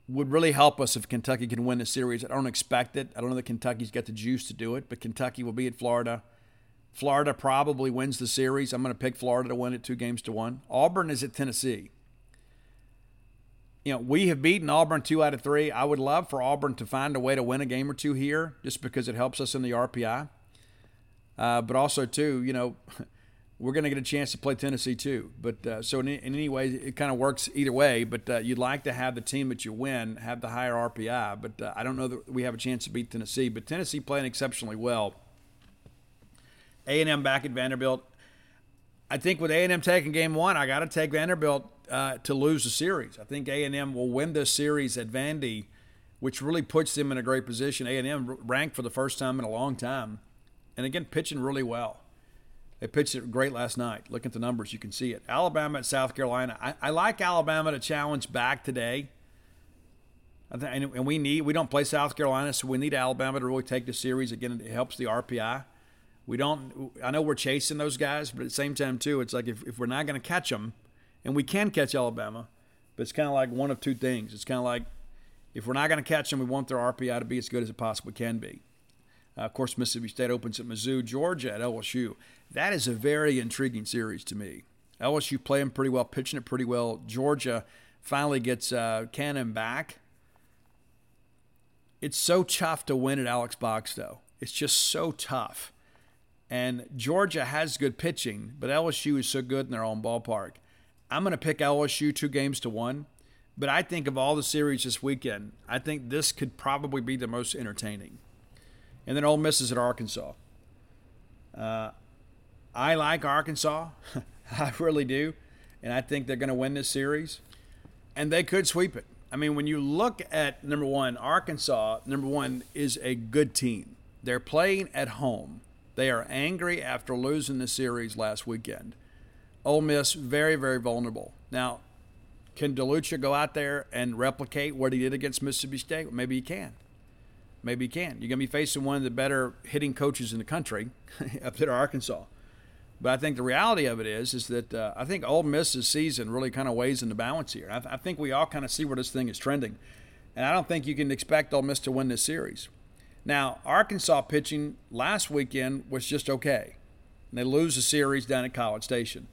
Would really help us if Kentucky can win the series. I don't expect it. I don't know that Kentucky's got the juice to do it, but Kentucky will be at Florida. Florida probably wins the series. I'm going to pick Florida to win it two games to one. Auburn is at Tennessee. You know, we have beaten Auburn two out of three. I would love for Auburn to find a way to win a game or two here just because it helps us in the RPI. Uh, but also, too, you know, <laughs> we're going to get a chance to play Tennessee too. But uh, so in, in, any way, it kind of works either way. But uh, you'd like to have the team that you win have the higher RPI. But uh, I don't know that we have a chance to beat Tennessee. But Tennessee playing exceptionally well. A and M back at Vanderbilt. I think with A and M taking game one, I got to take Vanderbilt uh, to lose the series. I think A and M will win this series at Vandy, which really puts them in a great position. A and M ranked for the first time in a long time, and again pitching really well. They pitched it great last night. Look at the numbers, you can see it. Alabama at South Carolina. I, I like Alabama to challenge back today. And we need we don't play South Carolina, so we need Alabama to really take the series. Again, it helps the RPI. We don't. I know we're chasing those guys, but at the same time too, it's like if, if we're not going to catch them, and we can catch Alabama, but it's kind of like one of two things. It's kind of like if we're not going to catch them, we want their RPI to be as good as it possibly can be. Uh, of course, Mississippi State opens at Mizzou, Georgia at LSU. That is a very intriguing series to me. LSU playing pretty well, pitching it pretty well. Georgia finally gets uh, Cannon back. it's so tough to win at Alex Box, though. It's just so tough. And Georgia has good pitching, but LSU is so good in their own ballpark. I'm going to pick LSU two games to one. But I think of all the series this weekend, I think this could probably be the most entertaining. And then Ole Miss is at Arkansas. Uh, I like Arkansas. <laughs> I really do. And I think they're going to win this series. And they could sweep it. I mean, when you look at number one, Arkansas, number one, is a good team. They're playing at home. They are angry after losing the series last weekend. Ole Miss, very, very vulnerable. Now, can DeLucia go out there and replicate what he did against Mississippi State? Maybe he can. Maybe he can. You're going to be facing one of the better hitting coaches in the country <laughs> up there, Arkansas. But I think the reality of it is, is that uh, I think Ole Miss's season really kind of weighs in the balance here. I, th- I think we all kind of see where this thing is trending, and I don't think you can expect Ole Miss to win this series. Now, Arkansas pitching last weekend was just okay. And they lose the series down at College Station,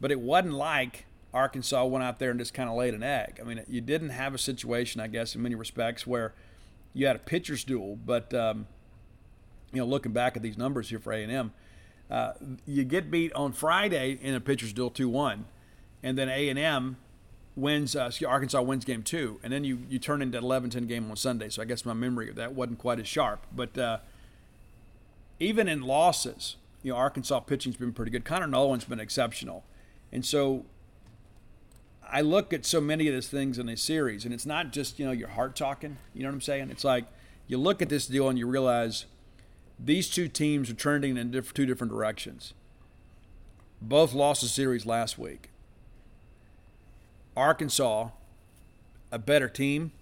but it wasn't like Arkansas went out there and just kind of laid an egg. I mean, you didn't have a situation, I guess, in many respects, where you had a pitcher's duel. But um, you know, looking back at these numbers here for A and M, uh, you get beat on Friday in a pitcher's duel two one, and then A and M wins. Uh, Arkansas wins game two, and then you you turn into an 11-10 game on Sunday. So I guess my memory of that wasn't quite as sharp, but. Uh, even in losses, you know, Arkansas pitching's been pretty good. Connor Noland's been exceptional. And so I look at so many of these things in a series, and it's not just you know your heart talking. You know what I'm saying? It's like you look at this deal and you realize these two teams are trending in two different directions. Both lost the series last week. Arkansas, a better team.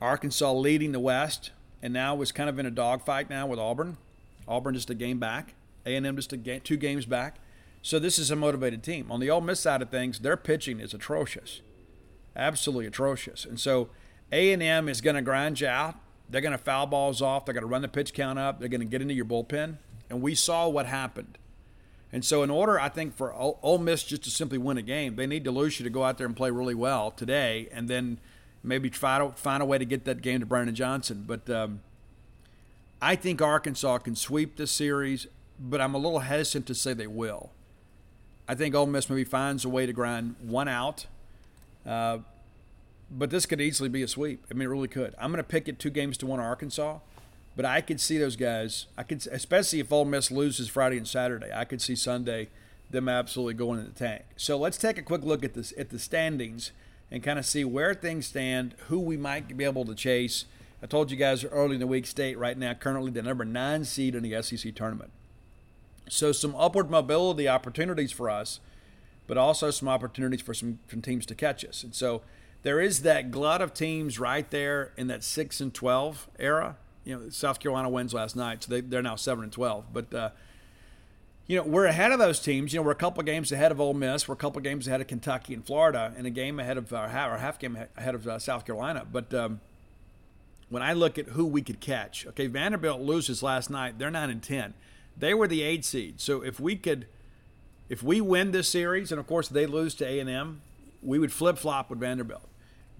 Arkansas leading the West, and now was kind of in a dogfight now with Auburn. Auburn just a game back. A&M just a game, two games back. So this is a motivated team. On the Ole Miss side of things, their pitching is atrocious, absolutely atrocious. And so A&M is going to grind you out. They're going to foul balls off. They're going to run the pitch count up. They're going to get into your bullpen. And we saw what happened. And so, in order, I think, for Ole Miss just to simply win a game, they need DeLucia to go out there and play really well today, and then maybe try to find a way to get that game to Brandon Johnson. But um, I think Arkansas can sweep this series, but I'm a little hesitant to say they will. I think Ole Miss maybe finds a way to grind one out. Uh, but this could easily be a sweep. I mean, it really could. I'm going to pick it two games to one Arkansas, but I could see those guys. I could, especially if Ole Miss loses Friday and Saturday. I could see Sunday them absolutely going in the tank. So let's take a quick look at this at the standings and kind of see where things stand, who we might be able to chase. I told you guys early in the week, State right now currently the number nine seed in the SEC tournament. So some upward mobility opportunities for us, but also some opportunities for some, some teams to catch us. And so there is that glut of teams right there in that six and twelve era. You know, South Carolina wins last night, so they, they're now seven and twelve. But uh, you know, we're ahead of those teams. You know, we're a couple games ahead of Ole Miss. We're a couple games ahead of Kentucky and Florida, and a game ahead of our half, or half game ahead of uh, South Carolina. But um, when I look at who we could catch, okay, Vanderbilt loses last night. They're nine and ten. They were the eight seed. So if we could, if we win this series, and of course they lose to A and M, we would flip flop with Vanderbilt.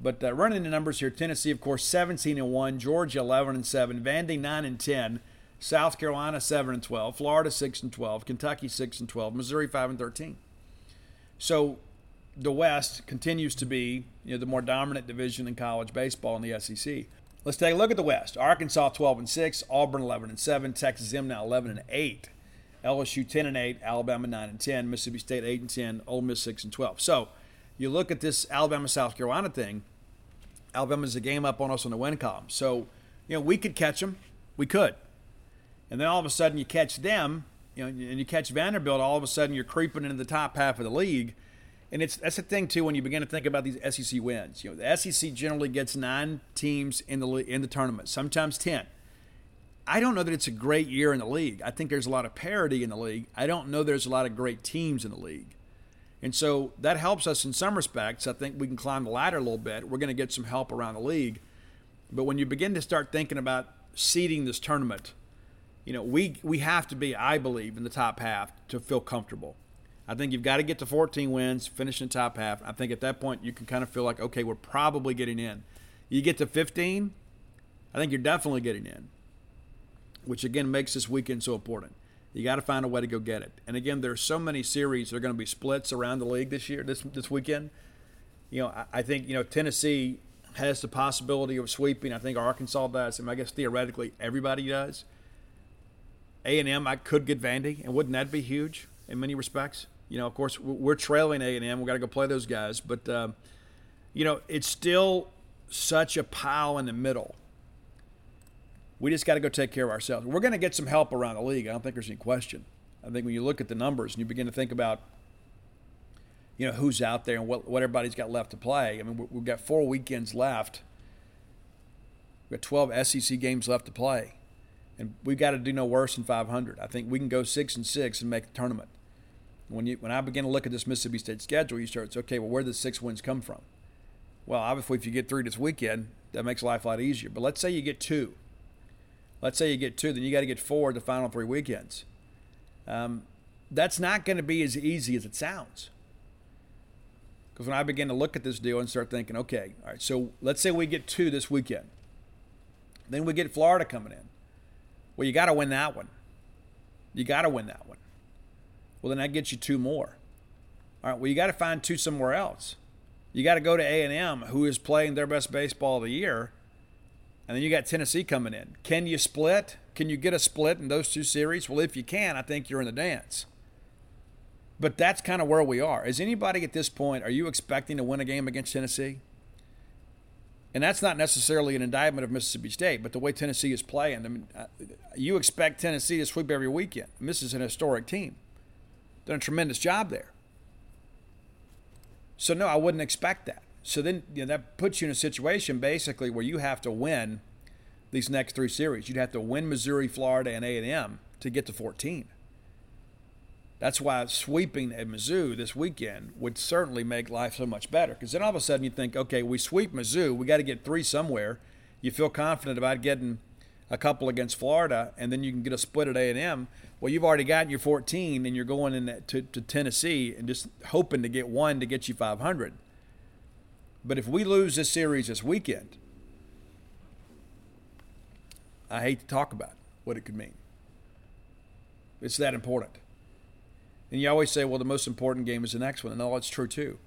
But uh, running the numbers here, Tennessee, of course, 17 and one, Georgia 11 and seven, Vandy 9 and 10, South Carolina 7 and 12, Florida 6 and 12, Kentucky 6 and 12, Missouri 5 and 13. So the West continues to be you know, the more dominant division in college baseball in the SEC. Let's take a look at the West. Arkansas 12 and 6, Auburn 11 and 7, Texas M now 11 and 8, LSU 10 and 8, Alabama 9 and 10, Mississippi State 8 and 10, Ole Miss 6 and 12. So you look at this Alabama South Carolina thing. Alabama's a game up on us on the win column. So you know we could catch them, we could, and then all of a sudden you catch them, you know, and you catch Vanderbilt. All of a sudden you're creeping into the top half of the league and it's that's the thing too when you begin to think about these SEC wins. You know, the SEC generally gets nine teams in the in the tournament, sometimes ten. I don't know that it's a great year in the league. I think there's a lot of parity in the league. I don't know there's a lot of great teams in the league. And so that helps us in some respects. I think we can climb the ladder a little bit. We're going to get some help around the league. But when you begin to start thinking about seeding this tournament, you know, we we have to be, I believe, in the top half to feel comfortable. I think you've got to get to 14 wins, finish in the top half. I think at that point you can kind of feel like, okay, we're probably getting in. You get to 15, I think you're definitely getting in, which again makes this weekend so important. You got to find a way to go get it. And again, there's so many series that are going to be splits around the league this year, this this weekend. You know, I, I think you know Tennessee has the possibility of sweeping. I think Arkansas does, and I guess theoretically everybody does. A and M, I could get Vandy, and wouldn't that be huge in many respects? You know, of course, we're trailing A and M. We got to go play those guys, but uh, you know, it's still such a pile in the middle. We just got to go take care of ourselves. We're going to get some help around the league. I don't think there's any question. I think when you look at the numbers and you begin to think about, you know, who's out there and what, what everybody's got left to play. I mean, we've got four weekends left. We've got 12 SEC games left to play, and we've got to do no worse than 500. I think we can go six and six and make the tournament. When you when I begin to look at this Mississippi State schedule, you start to okay, well, where did the six wins come from? Well, obviously, if you get three this weekend, that makes life a lot easier. But let's say you get two. Let's say you get two, then you got to get four the final three weekends. Um, that's not going to be as easy as it sounds. Because when I begin to look at this deal and start thinking, okay, all right, so let's say we get two this weekend. Then we get Florida coming in. Well, you got to win that one. You got to win that one. Well, then that gets you two more. All right, well, you got to find two somewhere else. You got to go to A&M, who is playing their best baseball of the year, and then you got Tennessee coming in. Can you split? Can you get a split in those two series? Well, if you can, I think you're in the dance. But that's kind of where we are. Is anybody at this point, are you expecting to win a game against Tennessee? And that's not necessarily an indictment of Mississippi State, but the way Tennessee is playing, I mean, uh, you expect Tennessee to sweep every weekend. This is an historic team. Done a tremendous job there. So no, I wouldn't expect that. So then you know, that puts you in a situation basically where you have to win these next three series. You'd have to win Missouri, Florida, and A&M to get to 14. That's why sweeping at Mizzou this weekend would certainly make life so much better. Because then all of a sudden you think, okay, we sweep Mizzou, we got to get three somewhere. You feel confident about getting a couple against Florida, and then you can get a split at A&M. Well, you've already gotten your 14, and you're going in to, to Tennessee and just hoping to get one to get you 500. But if we lose this series this weekend, I hate to talk about what it could mean. It's that important. And you always say, well, the most important game is the next one. And oh, all that's true too.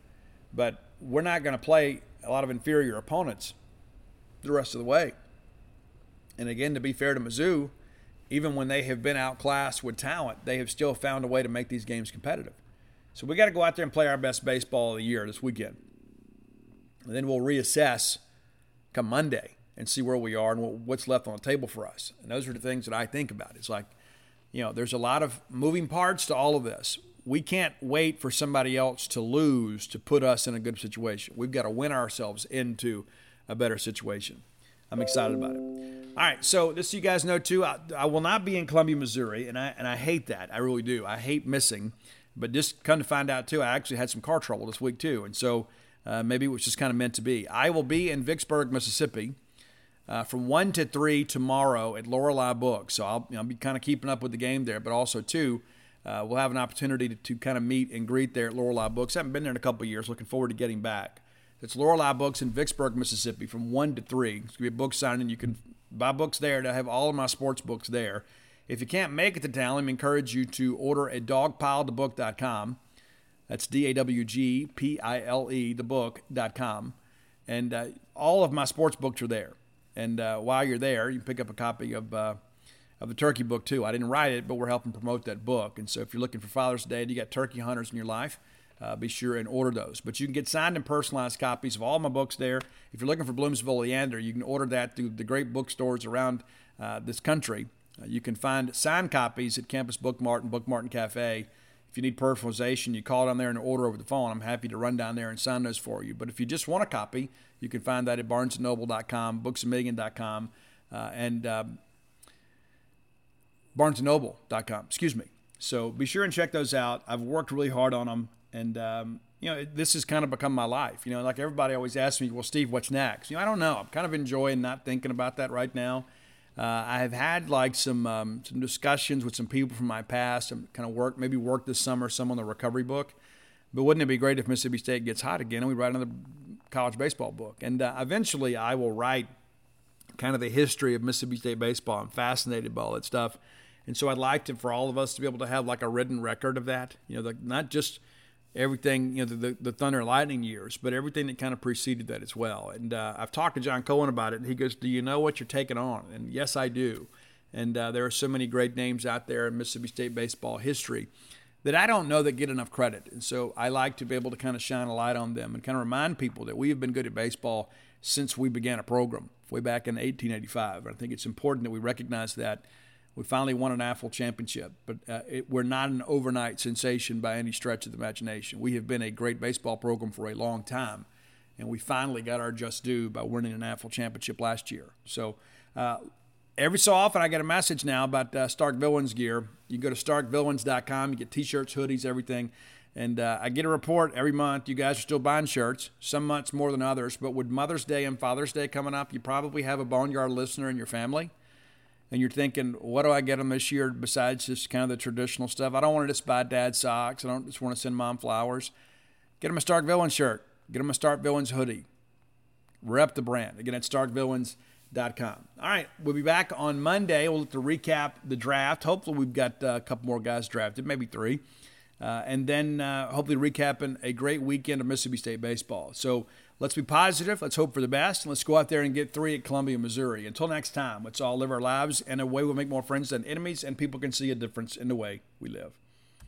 But we're not going to play a lot of inferior opponents the rest of the way. And again, to be fair to Mizzou, even when they have been outclassed with talent, they have still found a way to make these games competitive. So we got to go out there and play our best baseball of the year this weekend. And then we'll reassess come Monday and see where we are and what's left on the table for us. And those are the things that I think about. It's like, you know, there's a lot of moving parts to all of this. We can't wait for somebody else to lose to put us in a good situation. We've got to win ourselves into a better situation. I'm excited about it. All right, so this you guys know too. I, I, will not be in Columbia, Missouri, and I and I hate that. I really do. I hate missing. But just come to find out too, I actually had some car trouble this week too, and so uh, maybe it was just kind of meant to be. I will be in Vicksburg, Mississippi, uh, from one to three tomorrow at Lorelei Books. So I'll, you know, be kind of keeping up with the game there, but also too. Uh, we'll have an opportunity to, to, kind of meet and greet there at Lorelei Books. I haven't been there in a couple years. Looking forward to getting back. It's Lorelei Books in Vicksburg, Mississippi, from 1 to 3. It's going to be a book signing. You can buy books there. To have all of my sports books there. If you can't make it to town, I encourage you to order at dawgpilethebook.com. That's D A W G P I L E, the book.com. And uh, all of my sports books are there. And uh, while you're there, you pick up a copy of, uh, of the turkey book too. I didn't write it, but we're helping promote that book. And so if you're looking for Father's Day and you got turkey hunters in your life, uh, be sure and order those. But you can get signed and personalized copies of all my books there. If you're looking for Bloomsville Leander, you can order that through the great bookstores around uh, this country. Uh, you can find signed copies at Campus Bookmart and Book Mart and Cafe. If you need personalization, you call down there and order over the phone. I'm happy to run down there and sign those for you. But if you just want a copy, you can find that at barnesandnoble.com, booksamillion.com, uh, and um, barnesandnoble.com. Excuse me. So be sure and check those out. I've worked really hard on them. And, um, you know, this has kind of become my life. You know, like everybody always asks me, well, Steve, what's next? You know, I don't know. I'm kind of enjoying not thinking about that right now. Uh, I have had like some um, some discussions with some people from my past and kind of work, maybe work this summer, some on the recovery book. But wouldn't it be great if Mississippi State gets hot again and we write another college baseball book? And uh, eventually I will write kind of the history of Mississippi State baseball. I'm fascinated by all that stuff. And so I'd like to, for all of us to be able to have like a written record of that, you know, the, not just everything, you know, the, the, the, Thunder and Lightning years, but everything that kind of preceded that as well. And uh, I've talked to John Cohen about it, and he goes, Do you know what you're taking on? And yes, I do. And uh, there are so many great names out there in Mississippi State baseball history that I don't know that get enough credit. And so I like to be able to kind of shine a light on them and kind of remind people that we have been good at baseball since we began a program way back in 1885. And I think it's important that we recognize that. We finally won an AFL championship, but uh, it, we're not an overnight sensation by any stretch of the imagination. We have been a great baseball program for a long time, and we finally got our just due by winning an AFL championship last year. So uh, every so often I get a message now about uh, Stark Villains gear. You go to starkvillains.com, you get t-shirts, hoodies, everything. And uh, I get a report every month. You guys are still buying shirts, some months more than others. But with Mother's Day and Father's Day coming up, you probably have a Boneyard listener in your family. And you're thinking, what do I get them this year besides just kind of the traditional stuff? I don't want to just buy dad socks. I don't just want to send mom flowers. Get them a Stark Villains shirt. Get them a Stark Villains hoodie. Rep the brand. Again, at starkvillains.com All right, we'll be back on Monday. We'll to recap the draft. Hopefully, we've got uh, a couple more guys drafted, maybe three. Uh, and then uh, hopefully recapping a great weekend of Mississippi State baseball. So let's be positive. Let's hope for the best. And let's go out there and get three at Columbia, Missouri. Until next time, let's all live our lives in a way we'll make more friends than enemies, and people can see a difference in the way we live.